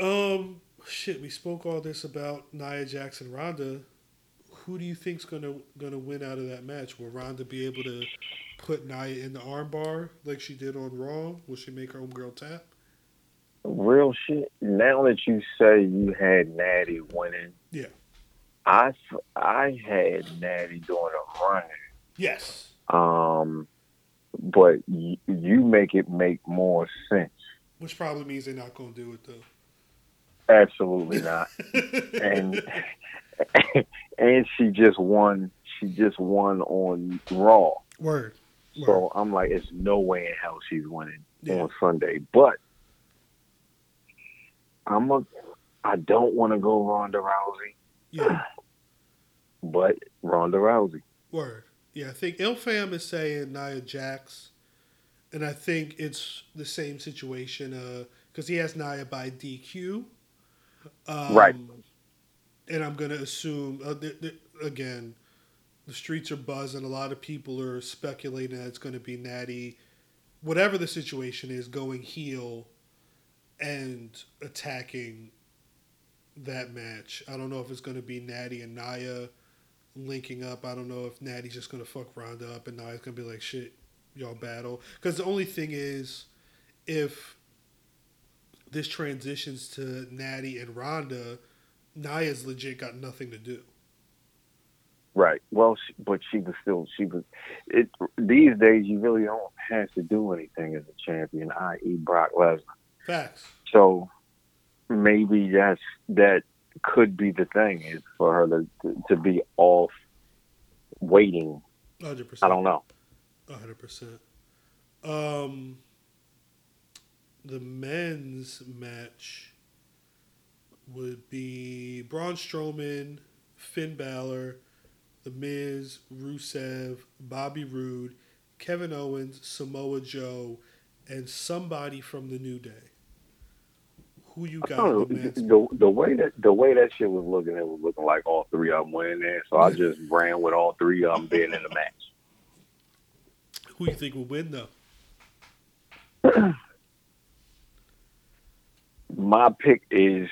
Um, shit. We spoke all this about Nia Jackson, Ronda. Who do you think's gonna gonna win out of that match? Will Ronda be able to put Nia in the armbar like she did on Raw? Will she make her own girl tap? Real shit. Now that you say you had Natty winning, Yeah. I I had Natty doing a running. Yes. Um, but y- you make it make more sense. Which probably means they're not gonna do it though. Absolutely not. and and she just won. She just won on Raw. Word. Word. So I'm like, it's no way in hell she's winning Yeah. on Sunday. But I'm a. I don't want to go Ronda Rousey, yeah. but Ronda Rousey. Word. Yeah, I think Ilfam is saying Nia Jax, and I think it's the same situation Uh, because he has Nia by DQ. Um, Right. And I'm going to assume, uh, th- th- again, the streets are buzzing. A lot of people are speculating that it's going to be Natty, whatever the situation is, going heel and attacking that match. I don't know if it's going to be Natty and Nia linking up. I don't know if Natty's just gonna fuck Ronda up and Nia's gonna be like, shit, y'all battle. Because the only thing is, if this transitions to Natty and Ronda, Nia's legit got nothing to do. Right. Well, she, but she was still. She was. It these days you really don't have to do anything as a champion, i.e., Brock Lesnar. Facts. So maybe that's that could be the thing is for her to to, to be off waiting. Hundred percent. I don't know. hundred percent. Um, the men's match would be Braun Strowman, Finn Balor, The Miz, Rusev, Bobby Roode, Kevin Owens, Samoa Joe, and somebody from the New Day. Who you got? know, the the the way that the way that shit was looking, it was looking like all three of them were in there. So I just ran with all three of them being in the match. Who you think will win though? My pick is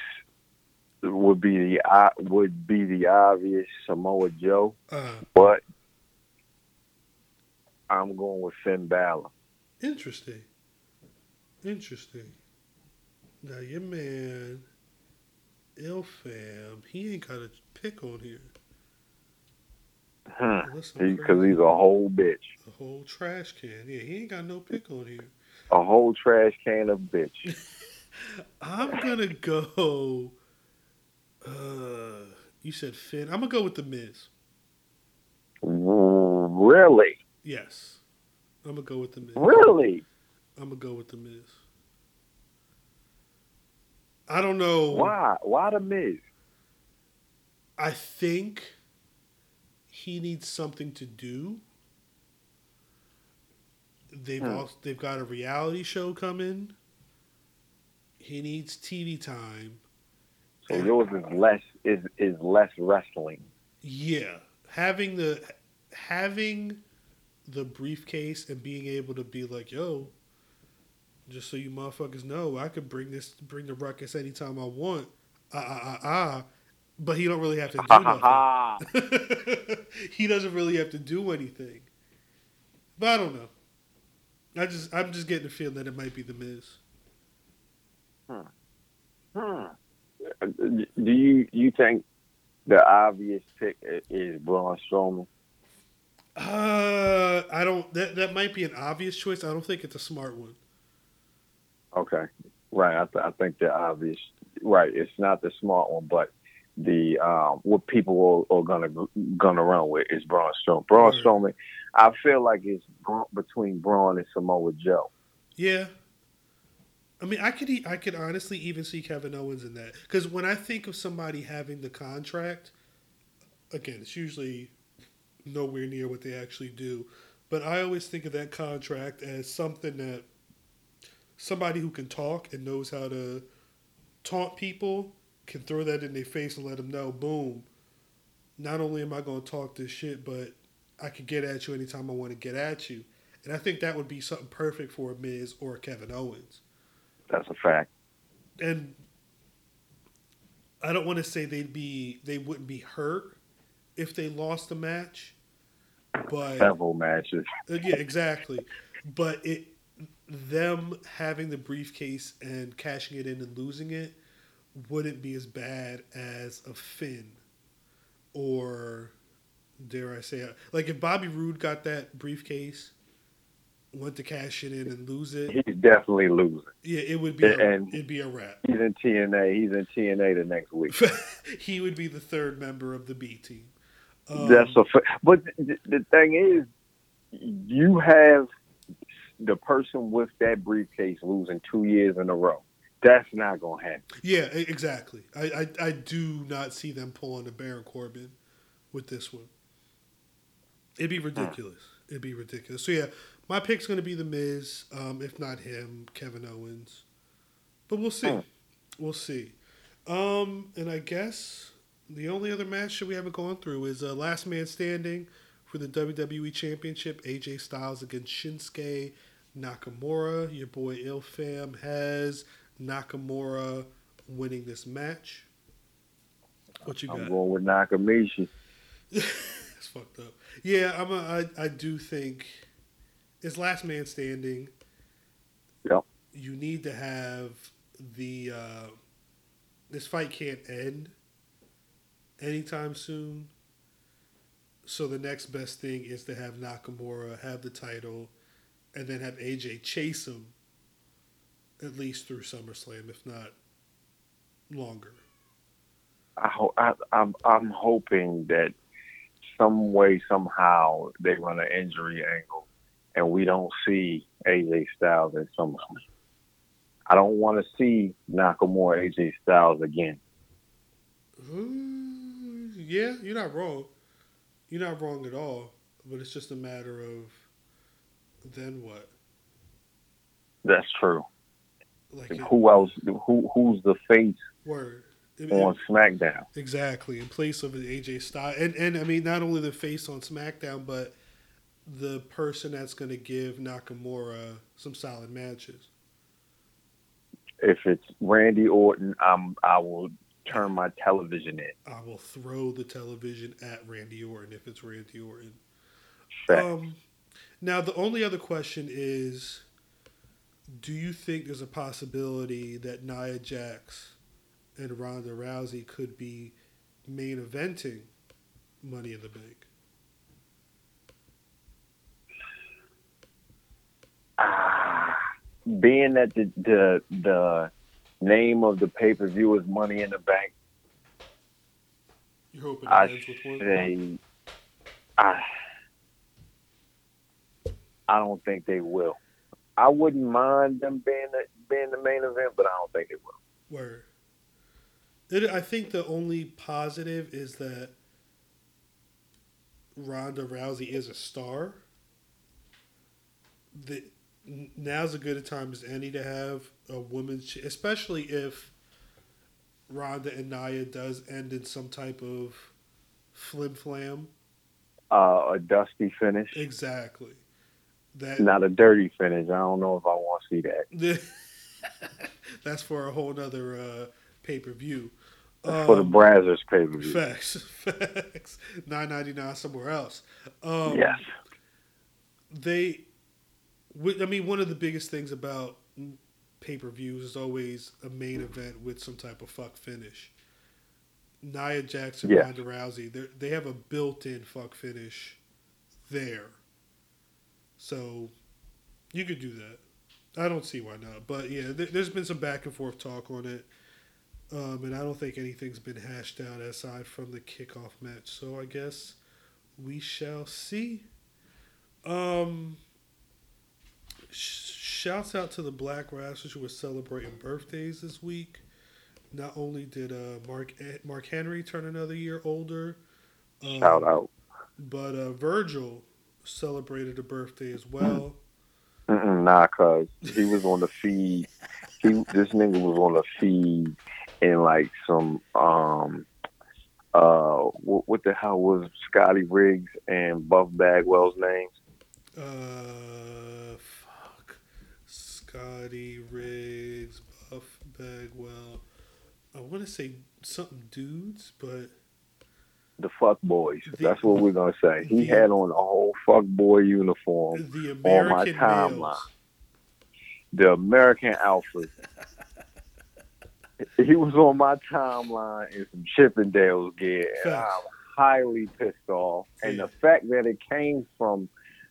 would be the would be the obvious Samoa Joe, Uh, but I'm going with Finn Balor. Interesting. Interesting. Now your man, Ilfam, he ain't got a pick on here. I'm Because crazy. he's a whole bitch, a whole trash can. Yeah, he ain't got no pick on here. a whole trash can of bitch. I'm gonna go. Uh, you said Finn. I'm gonna go with the Miz. really, Yes, I'm gonna go with the Miz. really. I'm gonna go with the Miz. I don't know. Why? Why the Miz? I think he needs something to do. They've Hmm. also, they've got a reality show coming. He needs TV time. Yours is less is is less wrestling. Yeah, having the having the briefcase and being able to be like, "Yo, just so you motherfuckers know, I could bring this bring the ruckus anytime I want." Ah ah ah ah. But he don't really have to do nothing. he doesn't really have to do anything. But I don't know. I just I'm just getting the feeling that it might be the Miz. Hmm. Hmm. Do you you think the obvious pick is Braun Strowman? Uh, I don't. That that might be an obvious choice. I don't think it's a smart one. Okay, right. I, th- I think the obvious. Right, it's not the smart one, but the um, what people are, are gonna gonna run with is Braun Strowman. Braun Right. Strowman. I feel like it's between Braun and Samoa Joe. Yeah. I mean, I could I could honestly even see Kevin Owens in that because when I think of somebody having the contract, again, it's usually nowhere near what they actually do. But I always think of that contract as something that somebody who can talk and knows how to taunt people can throw that in their face and let them know, boom. Not only am I going to talk this shit, but I can get at you anytime I want to get at you. And I think that would be something perfect for a Miz or Kevin Owens. That's a fact. And I don't want to say they'd be they wouldn't be hurt if they lost the match, but Several matches. Uh, yeah, exactly. But it them having the briefcase and cashing it in and losing it wouldn't be as bad as a Finn or dare I say like if Bobby Roode got that briefcase, went to cash it in and lose it, He's definitely losing. yeah, it would be a, And- it'd be a wrap. He's in TNA. He's in TNA the next week. he would be the third member of the B team. Um, That's a. But the, the thing is, you have the person with that briefcase losing two years in a row. That's not gonna happen. Yeah, exactly. I, I I do not see them pulling a Baron Corbin with this one. It'd be ridiculous. It'd be ridiculous. So yeah, my pick's going to be the Miz. Um, if not him, Kevin Owens. But we'll see. Hmm. We'll see. Um, and I guess the only other match that we haven't gone through is uh, Last Man Standing for the WWE Championship. AJ Styles against Shinsuke Nakamura. Your boy Ilfam has Nakamura winning this match. What you got? I'm going with Nakamichi. it's fucked up. Yeah, I'm a, I, I do think it's last man standing. Yep. You need to have the uh, this fight can't end anytime soon. So the next best thing is to have Nakamura have the title, and then have AJ chase him at least through SummerSlam, if not longer. I, ho- I I'm I'm hoping that some way somehow they run an injury angle, and we don't see AJ Styles in SummerSlam. I don't want to see Nakamura AJ Styles again. Uh, yeah, you're not wrong. You're not wrong at all. But it's just a matter of then what? That's true. Like it, Who else? Who who's the face word. It- on it- SmackDown? exactly in place of an AJ Styles, and and I mean not only the face on SmackDown, but the person that's going to give Nakamura some solid matches. If it's Randy Orton, I'm I will turn my television in. I will throw the television at Randy Orton if it's Randy Orton. Fact. Um, now the only other question is, do you think there's a possibility that Nia Jax and Ronda Rousey could be main eventing Money in the Bank? Ah, being that the the the name of the pay per view is Money in the Bank, You're hoping it I ends with one. say I I don't think they will. I wouldn't mind them being the, being the main event, but I don't think they will. Word. It, I think the only positive is that Ronda Rousey is a star. The, now's as good a time as any to have a woman, ch- especially if Ronda and Nia does end in some type of flim flam. Uh, a dusty finish, Exactly. That not a dirty finish. I don't know if I want to see that. that's for a whole other uh, pay per view. For the Brazzers pay per view. Facts, facts. Nine ninety nine somewhere else. Um, Yes. they. I mean, one of the biggest things about pay per views is always a main event with some type of fuck finish. Nia Jax, and Yes. Ronda Rousey, they they have a built in fuck finish there. So you could do that. I don't see why not. But yeah, there, there's been some back and forth talk on it. Um, and I don't think anything's been hashed out aside from the kickoff match. So I guess we shall see. Um, shouts out to the Black Rashes who were celebrating birthdays this week. Not only did uh, Mark Mark Henry turn another year older, um, Shout out. but uh, Virgil celebrated a birthday as well. Mm-mm, nah, cuz he was on the feed. He this nigga was on the feed in like some um uh what, what the hell was Scotty Riggs and Buff Bagwell's names? Uh. Scotty Riggs, Buff Bagwell. I want to say something dudes, but The fuck boys. The- That's what we're gonna say. He the- had on a whole fuck boy uniform. the my timeline. males. The American Alpha. he was on my timeline in some Chippendales gear. And I'm highly pissed off. And the fact that it came from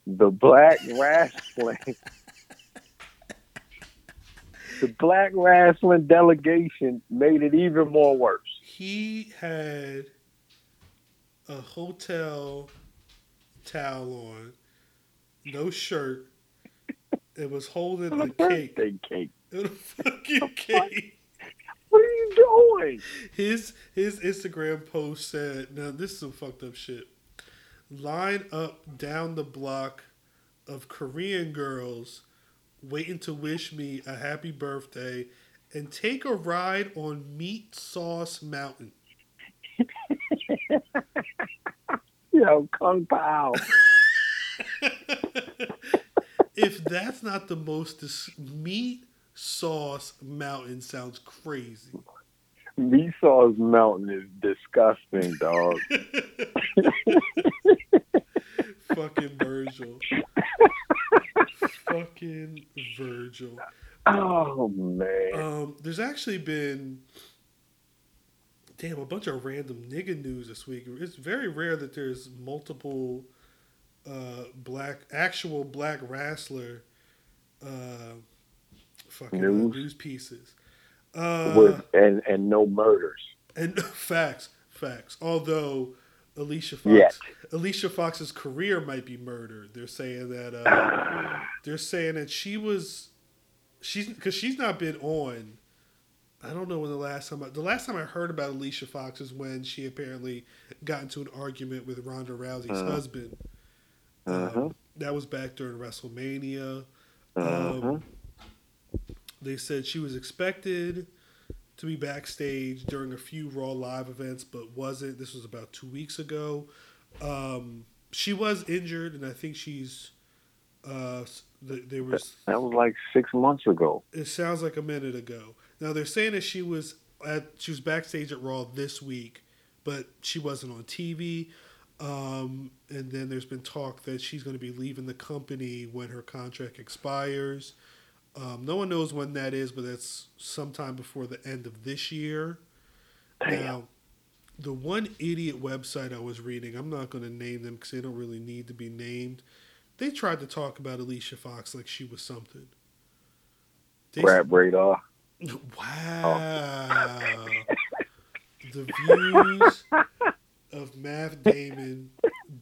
the black wrestling the black wrestling delegation made it even more worse. He had a hotel towel on, no shirt. It was holding a a cake. birthday cake. It was a fucking cake. What are you doing? His his Instagram post said, "Now this is some fucked up shit. Line up down the block of Korean girls waiting to wish me a happy birthday and take a ride on Meat Sauce Mountain." Yo, Kung Pao. if that's not the most dis- meat sauce mountain sounds crazy. Meat sauce mountain is disgusting, dog. Fucking Virgil. Fucking Virgil. oh man. Um, there's actually been damn a bunch of random nigga news this week. It's very rare that there's multiple uh, black actual black wrestler uh, fucking uh, News? news pieces. Uh, With and and no murders. and facts, facts. Although Alicia Fox, Yet. Alicia Fox's career might be murdered. They're saying that uh, they're saying that she was she's because she's not been on. I don't know when the last time I, the last time I heard about Alicia Fox is when she apparently got into an argument with Ronda Rousey's Uh-huh. husband. Uh-huh. Um, that was back during WrestleMania. Uh-huh. Um, they said she was expected to be backstage during a few Raw live events, but wasn't. This was about two weeks ago. Um, she was injured, and I think she's. Uh, th- there was. That was like six months ago. It sounds like a minute ago. Now they're saying that she was at she was backstage at Raw this week, but she wasn't on TV. Um, and then there's been talk that she's going to be leaving the company when her contract expires. Um, no one knows when that is, but that's sometime before the end of this year. Damn. Now, the one idiot website I was reading, I'm not going to name them because they don't really need to be named. They tried to talk about Alicia Fox like she was something. They, Rap radar. Wow. the views of Matt Damon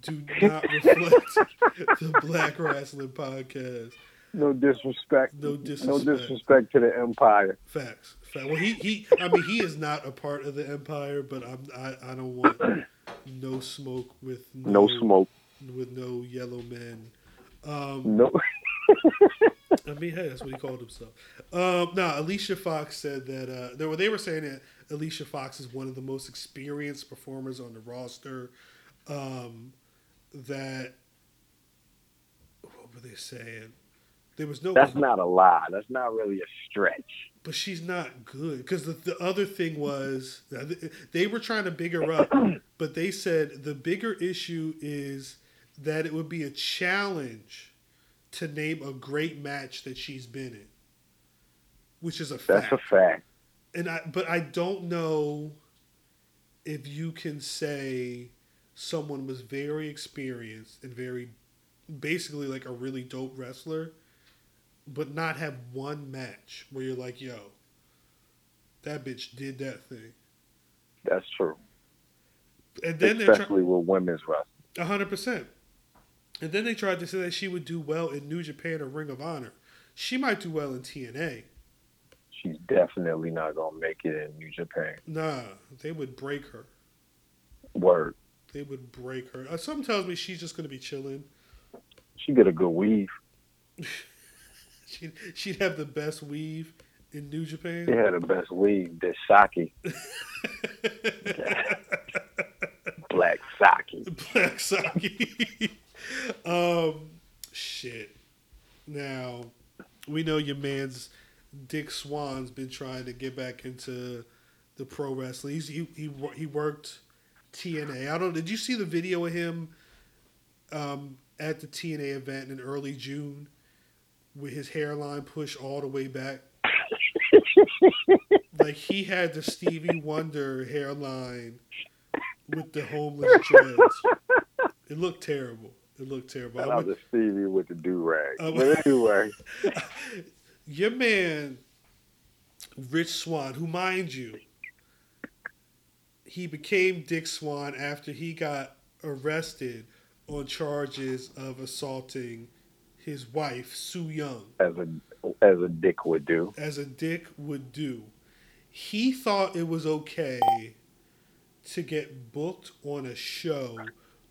do not reflect the Black Wrestling Podcast. No disrespect. No No disrespect. disrespect to the Empire. Facts. Fact. Well, he, he I mean, he is not a part of the Empire, but I'm, I, I don't want no smoke with no, No smoke. with no yellow men. Um, No. I mean, hey, that's what he called himself. Um, no, Alicia Fox said that uh, they were they were saying that Alicia Fox is one of the most experienced performers on the roster. Um, that what were they saying? There was no, That's not a lie. That's not really a stretch. but she's not good because the, the other thing was uh, they were trying to big her up, but they said the bigger issue is that it would be a challenge to name a great match that she's been in, which is a fact. That's a fact. and I but I don't know if you can say someone was very experienced and very basically like a really dope wrestler, but not have one match where you're like, yo, that bitch did that thing. That's true. And then they're Especially with women's wrestling. hundred percent. And then they tried to say that she would do well in New Japan or Ring of Honor. She might do well in TNA. She's definitely not gonna make it in New Japan. Nah, they would break her. Word. They would break her. Uh, something tells me she's just going to be chilling. She get a good weave. she'd, she'd have the best weave in New Japan. He had the best weave, the Saki, Black Saki. Black Saki. um, shit. Now, we know your man's Dick Swann's been trying to get back into the pro wrestling. He's, he he he worked TNA. I don't. Did you see the video of him um, at the TNA event in early June with his hairline pushed all the way back? like he had the Stevie Wonder hairline with the homeless dreads. It looked terrible. It looked terrible. I went- to Stevie with the do rag. But anyway, your man, Rich Swann, who, mind you, he became Dick Swann after he got arrested on charges of assaulting his wife, Su Yung, as a as a dick would do. as a dick would do. He thought it was okay to get booked on a show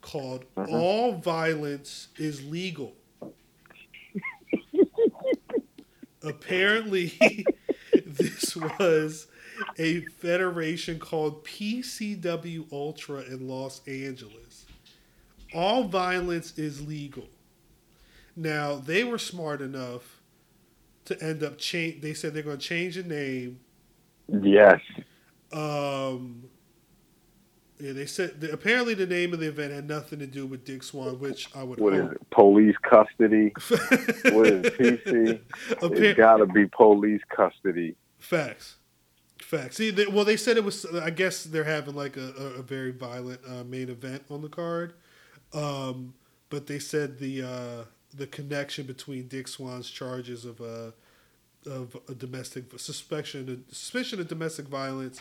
called mm-hmm. All Violence is Legal. Apparently, this was a federation called PCW Ultra in Los Angeles. All violence is legal. Now, they were smart enough to end up change. They said they're going to change the name. Yes, Um, yeah, they said that apparently the name of the event had nothing to do with Dick Swann, which I would what is hope. it? Police custody. What is it? PC? Appar- It's got to be police custody. Facts. Facts. See, they, well, they said it was. I guess they're having like a, a, a very violent uh, main event on the card, um, but they said the uh, the connection between Dick Swann's charges of uh, of a domestic suspicion suspicion of domestic violence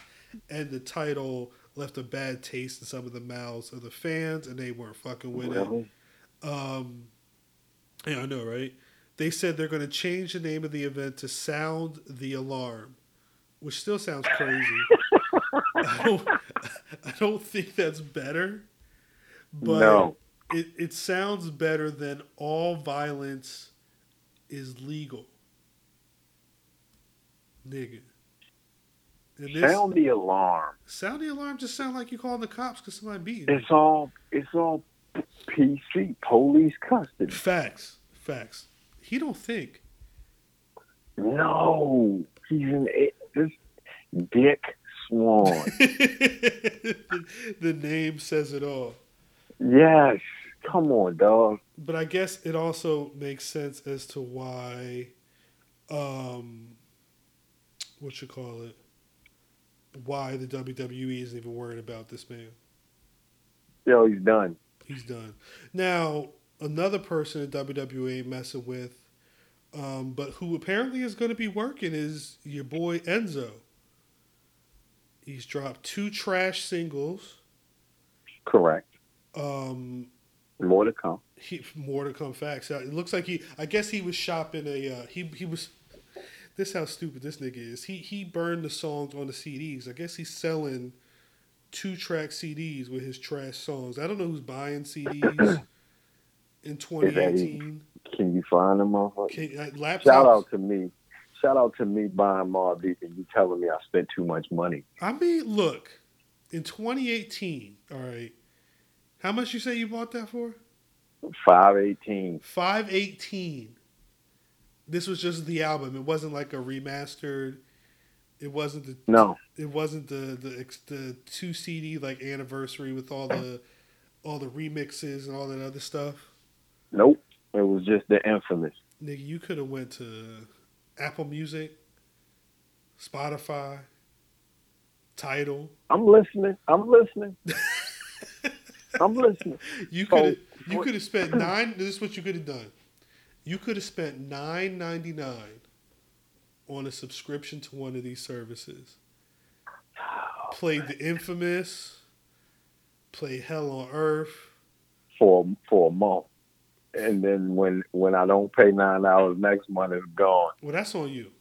and the title left a bad taste in some of the mouths of the fans, and they weren't fucking with it. Um, yeah, I know, right? They said they're going to change the name of the event to Sound the Alarm, which still sounds crazy. I don't, I don't think that's better, but No. It, it sounds better than all violence is legal, nigga. And this, Sound the alarm. sound the alarm just sound like you calling the cops because somebody beating you. It's all it's all PC police custody. Facts, facts. He don't think. No, he's an this Dick Swann. the name says it all. Yes, come on, dog. But I guess it also makes sense as to why, um, what you call it, why the WWE isn't even worried about this man. Yo, he's done. He's done. Now, another person that WWE messing with, um, but who apparently is going to be working is your boy Enzo. He's dropped two trash singles. Correct. Um, More to come. he, more to come. Facts. Uh, It looks like he. I guess he was shopping a. Uh, he he was. This how stupid this nigga is. He he burned the songs on the CDs. I guess he's selling two track CDs with his trash songs. I don't know who's buying CDs in 2018. Can you find them, motherfucker? Can, uh, laptops. Shout out to me. Shout out to me buying Mobb Deep and you telling me I spent too much money. I mean, look, in 2018. All right, how much you say you bought that for? Five eighteen. 518. This was just the album. It wasn't like a remastered. It wasn't the No. it wasn't the the the two CD like anniversary with all the all the remixes and all that other stuff. Nope. It was just the infamous. Nigga, you could have went to Apple Music, Spotify, Tidal. I'm listening. I'm listening. I'm listening. You could have you could have spent nine. This is what you could have done. You could have spent nine ninety nine on a subscription to one of these services. Played the infamous. Play Hell on Earth. For for a month. And then when when I don't pay nine hours next month it's gone. Well, that's on you.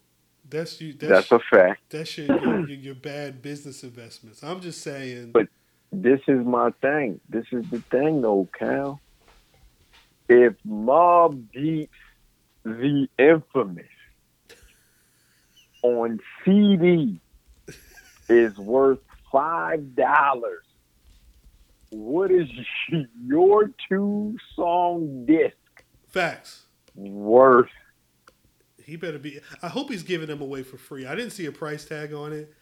That's you. That's That's a fact. that's your your, your, your bad business investments. I'm just saying. But- This is my thing. This is the thing though, Cal. If Mobb Deep's the infamous on CD is worth five dollars. What is your two song disc Facts. worth? He better be. I hope he's giving them away for free. I didn't see a price tag on it,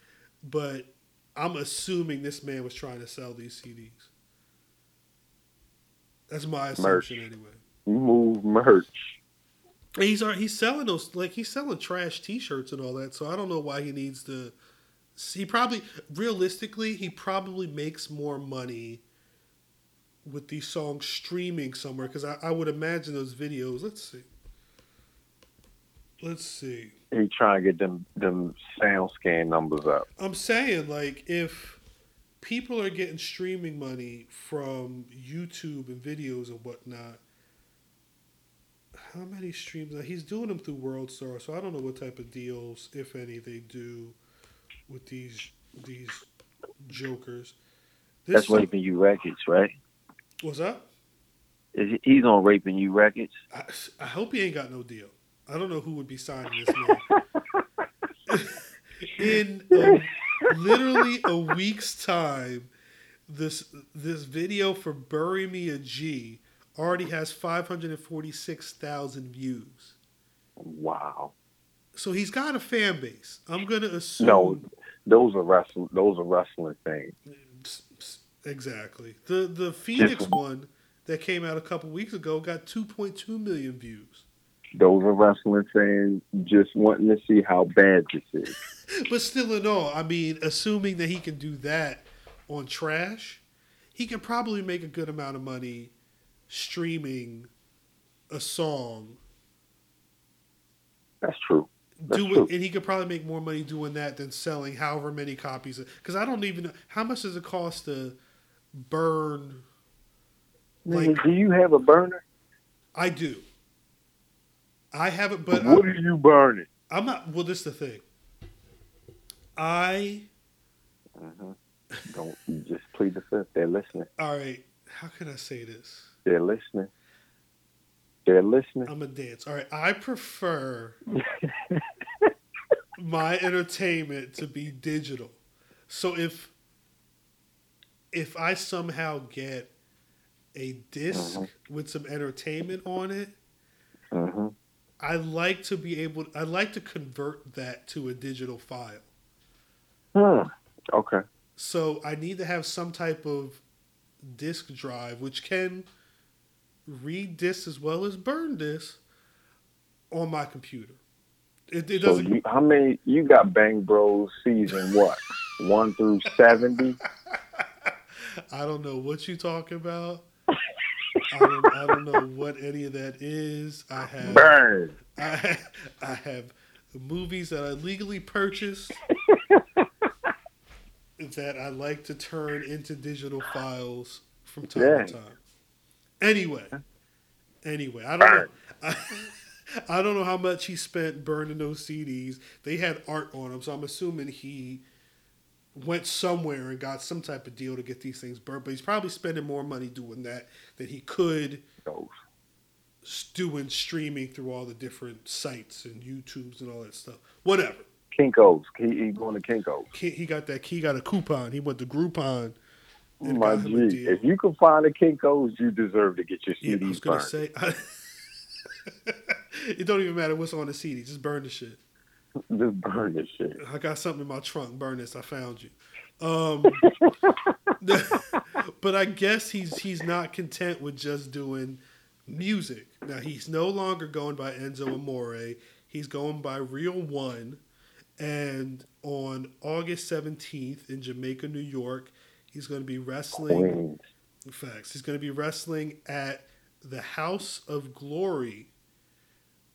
but I'm assuming this man was trying to sell these CDs. That's my assumption Merch. anyway. Move merch. He's he's selling those like he's selling trash T-shirts and all that. So I don't know why he needs to. He probably realistically he probably makes more money with these songs streaming somewhere because I, I would imagine those videos. Let's see. Let's see. He trying to get them them sound scan numbers up. I'm saying like if people are getting streaming money from YouTube and videos and whatnot, how many streams? He's doing them through WorldStar, so I don't know what type of deals, if any, they do with these these jokers. This That's raping you records, right? what's up? Is he- He's on raping you records. I, I hope he ain't got no deal. I don't know who would be signing this man. In a, literally a week's time, this this video for "Bury Me a G" already has five hundred and forty six thousand views. Wow. So he's got a fan base. I'm gonna assume. No, those are wrestling. Those are wrestling things. Exactly. The the Phoenix one that came out a couple weeks ago got 2.2 million views. Those are wrestling fans just wanting to see how bad this is. But still, in all, I mean, assuming that he can do that on trash, he can probably make a good amount of money streaming a song. That's true. That's Do true. and he could probably make more money doing that than selling however many copies. Because I don't even know how much does it cost to burn. Like do you have a burner? I do. I haven't, but what I, are you burning? I'm not. Well, this is the thing. I mm-hmm. Don't just plead the fifth. They're listening. all right. How can I say this? They're listening. They're listening. I'm a dance. All right. I prefer my entertainment to be digital. So if if I somehow get a disk mm-hmm. with some entertainment on it, I like to be able I like to convert that to a digital file. Hmm. Okay. So I need to have some type of disk drive which can read discs as well as burn discs on my computer. It, it doesn't. you, how many? You got Bang Bros season what? One through seventy. I don't know what you're talking about. I don't, I don't know what any of that is. I have Burn. I, I have movies that I legally purchased that I like to turn into digital files from time Yeah. to time. Anyway, anyway, I don't know. I, I don't know how much he spent burning those CDs. They had art on them, so I'm assuming he went somewhere and got some type of deal to get these things burnt. But he's probably spending more money doing that than he could doing streaming through all the different sites and YouTubes and all that stuff. Whatever. Kinkos. He, he going to Kinkos. He, got that. He got a coupon. He went to Groupon. My got him a G. If you can find a Kinkos, you deserve to get your Yeah, I CDs was gonna burned. say. it don't even matter what's on the CD. Just burn the shit. Just burn this shit. I got something in my trunk. Burn this. I found you. Um, but I guess he's he's not content with just doing music. Now he's no longer going by Enzo Amore. He's going by Real One. And on August seventeenth in Jamaica, New York, he's going to be wrestling. Queens. Facts. He's going to be wrestling at the House of Glory,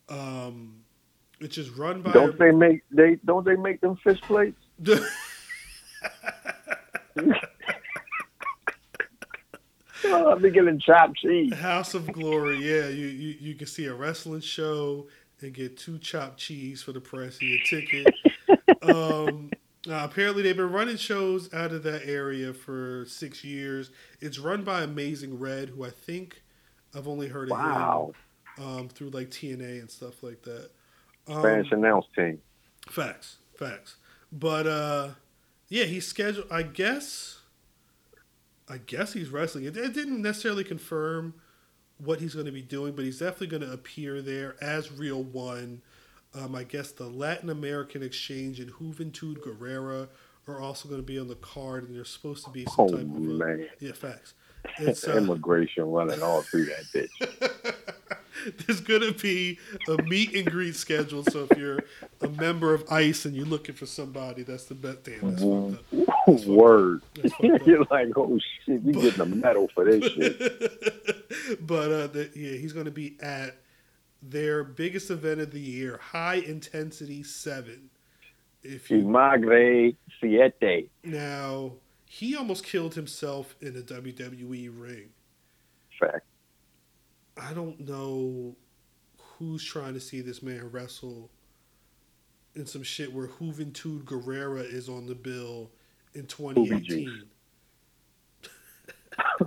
um, which is run by. Don't they make they don't they make them fish plates? Oh, I'll be getting chopped cheese. House of Glory, yeah. You, you you can see a wrestling show and get two chopped cheese for the price of your ticket. um, apparently, they've been running shows out of that area for six years. It's run by Amazing Red, who I think I've only heard of Wow. him um, through like TNA and stuff like that. Um, Spanish announce team. Facts, facts. But uh, yeah, he's scheduled. I guess. I guess he's wrestling. It, it didn't necessarily confirm what he's going to be doing, but he's definitely going to appear there as Real One. Um, I guess the Latin American Exchange and Juventud Guerrera are also going to be on the card, and there's supposed to be some Oh type of a, man, yeah, facts. It's uh, immigration running all through that bitch. there's gonna be a meet and greet scheduled. So if you're a member of ICE and you're looking for somebody, that's the best. Damn, that's fucked up. Word. That's fucked up. You're like, oh shit, you getting a medal for this shit. but uh, the, yeah, he's gonna be at their biggest event of the year, High Intensity Seven. If you Imagre siete. now, he almost killed himself in a WWE ring. Fact. I don't know who's trying to see this man wrestle in some shit where Juventud Guerrera is on the bill in 2018.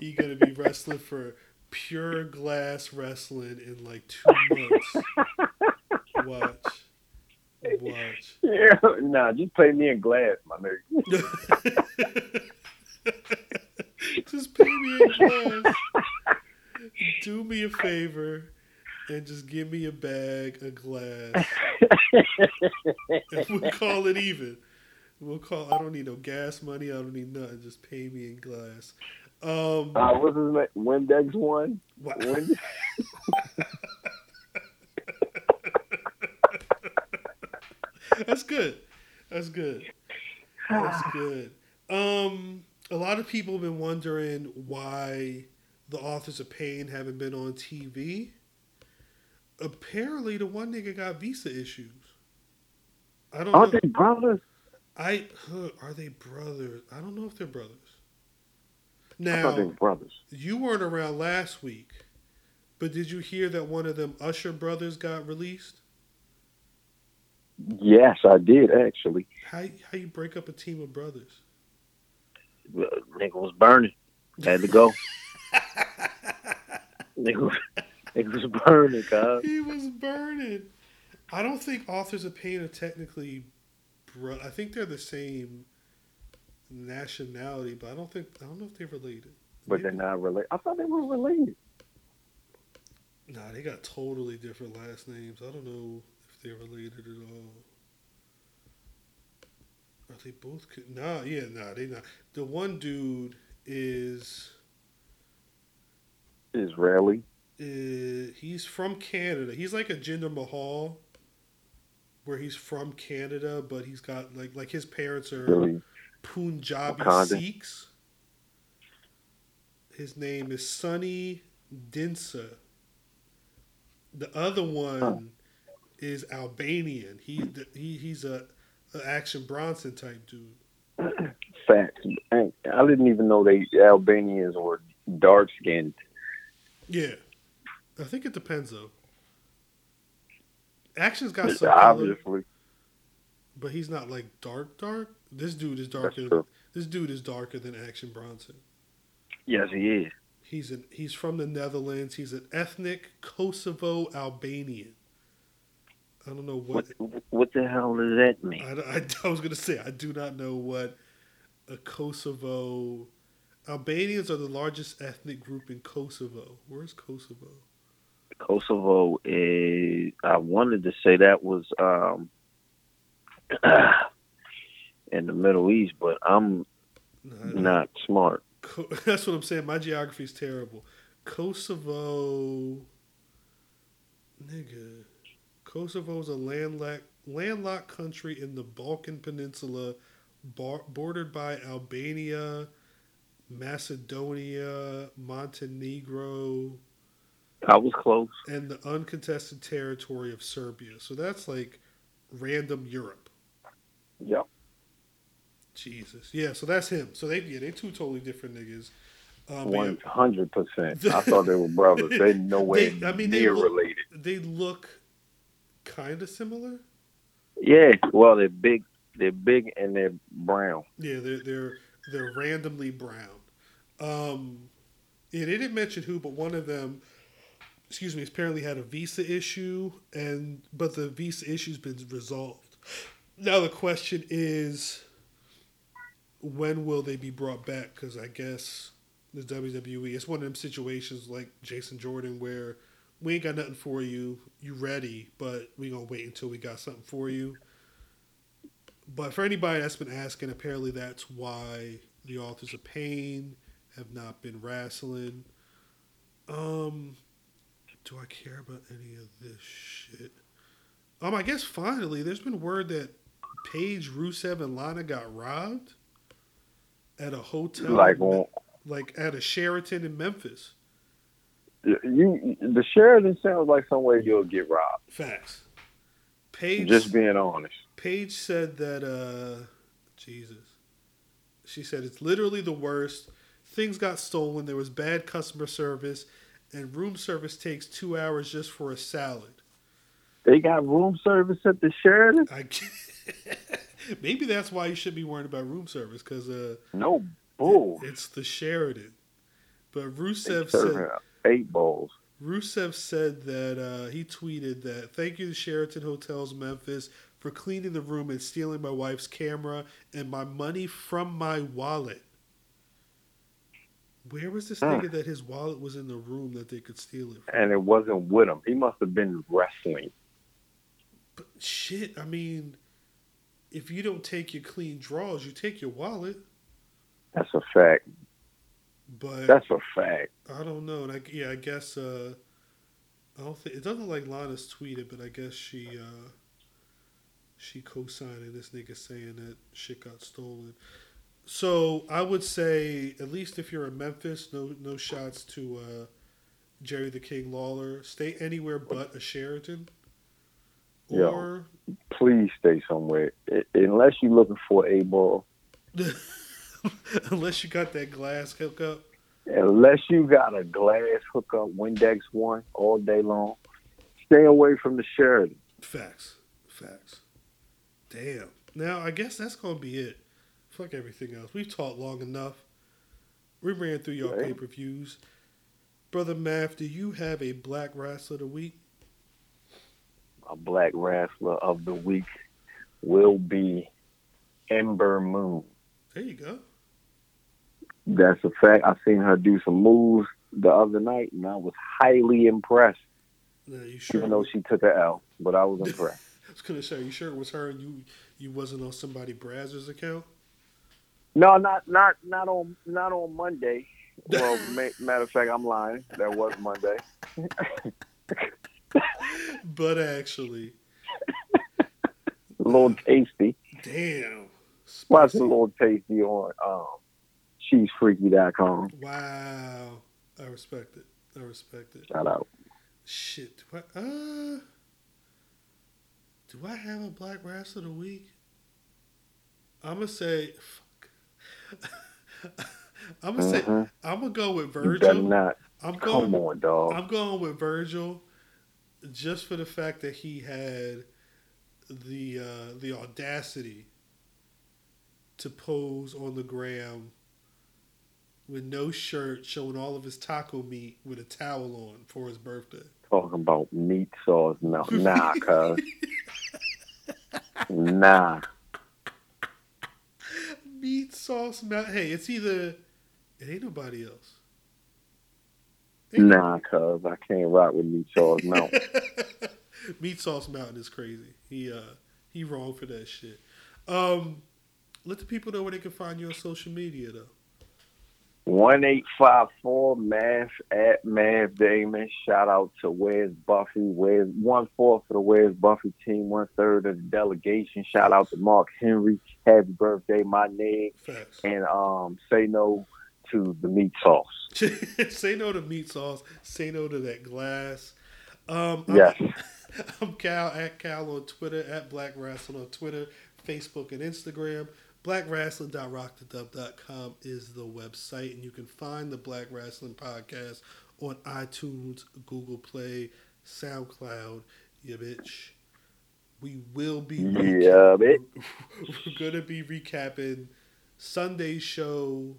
he gonna be wrestling for pure glass wrestling in like two months. Watch. Watch. Yeah, nah, just play me in glass, my nigga. just pay me in glass. Do me a favor and just give me a bag of glass. And we'll call it even. We'll call. I don't need no gas money. I don't need nothing. Just pay me in glass. Um, Uh, what's his name? Windex one. what- Windex. that's good. That's good. That's good. Um, a lot of people have been wondering why the authors of Pain haven't been on TV. Apparently, the one nigga got visa issues. I don't Aren't know. they brothers? I huh, are they brothers? I don't know if they're brothers. Now they brothers. you weren't around last week, but did you hear that one of them Usher brothers got released? Yes, I did actually. How how you break up a team of brothers? Nigga was burning. Had to go. nigga, was- nigga was burning, cuz. He was burning. I don't think authors of pain are technically, bro. I think they're the same nationality, but I don't think I don't know if they're related. But they're not related. I thought they were related. Nah, they got totally different last names. I don't know if they're related at all. Are they both? co- Nah, yeah, nah, they not. The one dude is Israeli. uh, he's from Canada. He's like a Jinder Mahal, where he's from Canada, but he's got like like his parents are Really. Punjabi Wakanda. Sikhs. His name is Sunny Dhinsa. The other one is Albanian. He he he's a, a Action Bronson type dude. Facts. I I didn't even know they Albanians were dark skinned. Yeah, I think it depends though. Action's got some color, Obviously. but he's not like dark dark. This dude is darker. This dude is darker than Action Bronson. Yes, he is. He's an he's from the Netherlands. He's an ethnic Kosovo Albanian. I don't know what, What what the hell does that mean? I, I, I was gonna say. I do not know what a Kosovo Albanians are the largest ethnic group in Kosovo. Where's Kosovo? Kosovo is. I wanted to say that was um, in the Middle East, but I'm No, not smart. Co- that's what I'm saying. My geography is terrible. Kosovo, nigga. Kosovo is a landlocked landlocked country in the Balkan Peninsula, bar- bordered by Albania, Macedonia, Montenegro, I was close. and the uncontested territory of Serbia. So that's like random Europe. Yep. Jesus. Yeah, so that's him. So they yeah, they two totally different niggas. Uh, yeah, One hundred percent. I thought they were brothers. They no way They- I mean, they look- related. they look kind of similar. Yeah. Well, they're big. They're big and they're brown. Yeah, they're they're they're randomly brown. Um, Yeah, they didn't mention who, but one of them, excuse me, apparently had a visa issue, and but the visa issue's been resolved. Now the question is, when will they be brought back? Because I guess the WWE, it's one of them situations like Jason Jordan where we ain't got nothing for you, you ready, but we gonna wait until we got something for you. But for anybody that's been asking, apparently that's why the authors of pain have not been wrestling. Um, do I care about any of this shit? Um, I guess finally, there's been word that Paige, Rusev, and Lana got robbed at a hotel, Like like at a Sheraton in Memphis. You, the Sheraton sounds like somewhere you'll get robbed. Facts. Paige, Just being honest. Paige said that, uh, Jesus. She said it's literally the worst. Things got stolen. There was bad customer service, and room service takes two hours just for a salad. They got room service at the Sheraton. I maybe that's why you should be worried about room service because uh, No bull. it's the Sheraton. But Rusev said eight bowls. Rusev said that uh, he tweeted that thank you to Sheraton Hotels Memphis for cleaning the room and stealing my wife's camera and my money from my wallet. Where was this Hmm. nigga that his wallet was in the room that they could steal it from? and it wasn't with him. He must have been wrestling. But shit, I mean, if you don't take your clean drawers, you take your wallet. That's a fact. But That's a fact. I don't know. And I, yeah, I guess uh, I don't think it doesn't look like Lana's tweeted, but I guess she uh, she co-signed this nigga saying that shit got stolen. So I would say at least if you're in Memphis, no no shots to uh, Jerry the King Lawler. Stay anywhere but a Sheraton. Yeah. Or Please stay somewhere. I- unless you're looking for a ball. unless you got that glass hookup. Unless you got a glass hookup, Windex one all day long. Stay away from the Sheraton. Facts. Facts. Damn. Now I guess that's gonna be it. Fuck everything else. We've talked long enough. We ran through your Right. pay per views. Brother Math, do you have a black wrestler of the week? A black wrestler of the week will be Ember Moon. There you go. That's a fact. I seen her do some moves the other night, and I was highly impressed. Now, you sure? Even though she took a L, but I was impressed. I was gonna say, you sure it was her and you you wasn't on somebody Brazzers account? no, not not not on not on Monday. Well, ma- matter of fact, I'm lying. That was Monday. But actually, A little tasty. damn. Watch Spicy. a little tasty on um, cheesefreaky.com. Wow. I respect it. I respect it. Shout out. Shit. Do I, uh, do I have a black wrestler of the week? I'm gonna say. Fuck. I'm gonna say. Mhm. I'm gonna go with Virgil. You not. I'm Come on, dog. I'm going with Virgil, just for the fact that he had the uh, the audacity to pose on the gram with no shirt, showing all of his taco meat with a towel on for his birthday. Talking about meat sauce. No, nah, cuz. nah. meat sauce mountain. Hey, it's either it ain't nobody else. Ain't Nah, cuz. I can't rock with meat sauce. No. meat sauce mountain is crazy. He uh he wrong for that shit. Um, let the people know where they can find you on social media though. One eight five four Math at Math Damon. Shout out to Where's Buffy. Where's one fourth of the Where's Buffy team, one third of the delegation. Shout out to Mark Henry. Happy birthday, my name. Facts. And um say no to the meat sauce. say no to meat sauce. Say no to that glass. Um, I'm- Yes. I'm Cal at Cal on Twitter, at Black Wrestling on Twitter, Facebook, and Instagram blackwrestling.rockthedub.com is the website, and you can find the Black Wrestling Podcast on iTunes, Google Play, SoundCloud. Yeah, bitch. We will be. Reca- yeah, bitch. We're gonna be recapping Sunday's show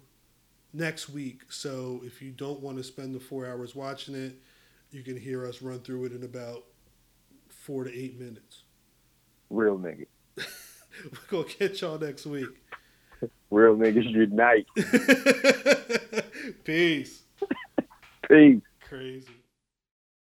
next week. So if you don't want to spend the four hours watching it, you can hear us run through it in about four to eight minutes. Real nigga. We're gonna catch y'all next week. Real niggas unite. Peace. Peace. Crazy.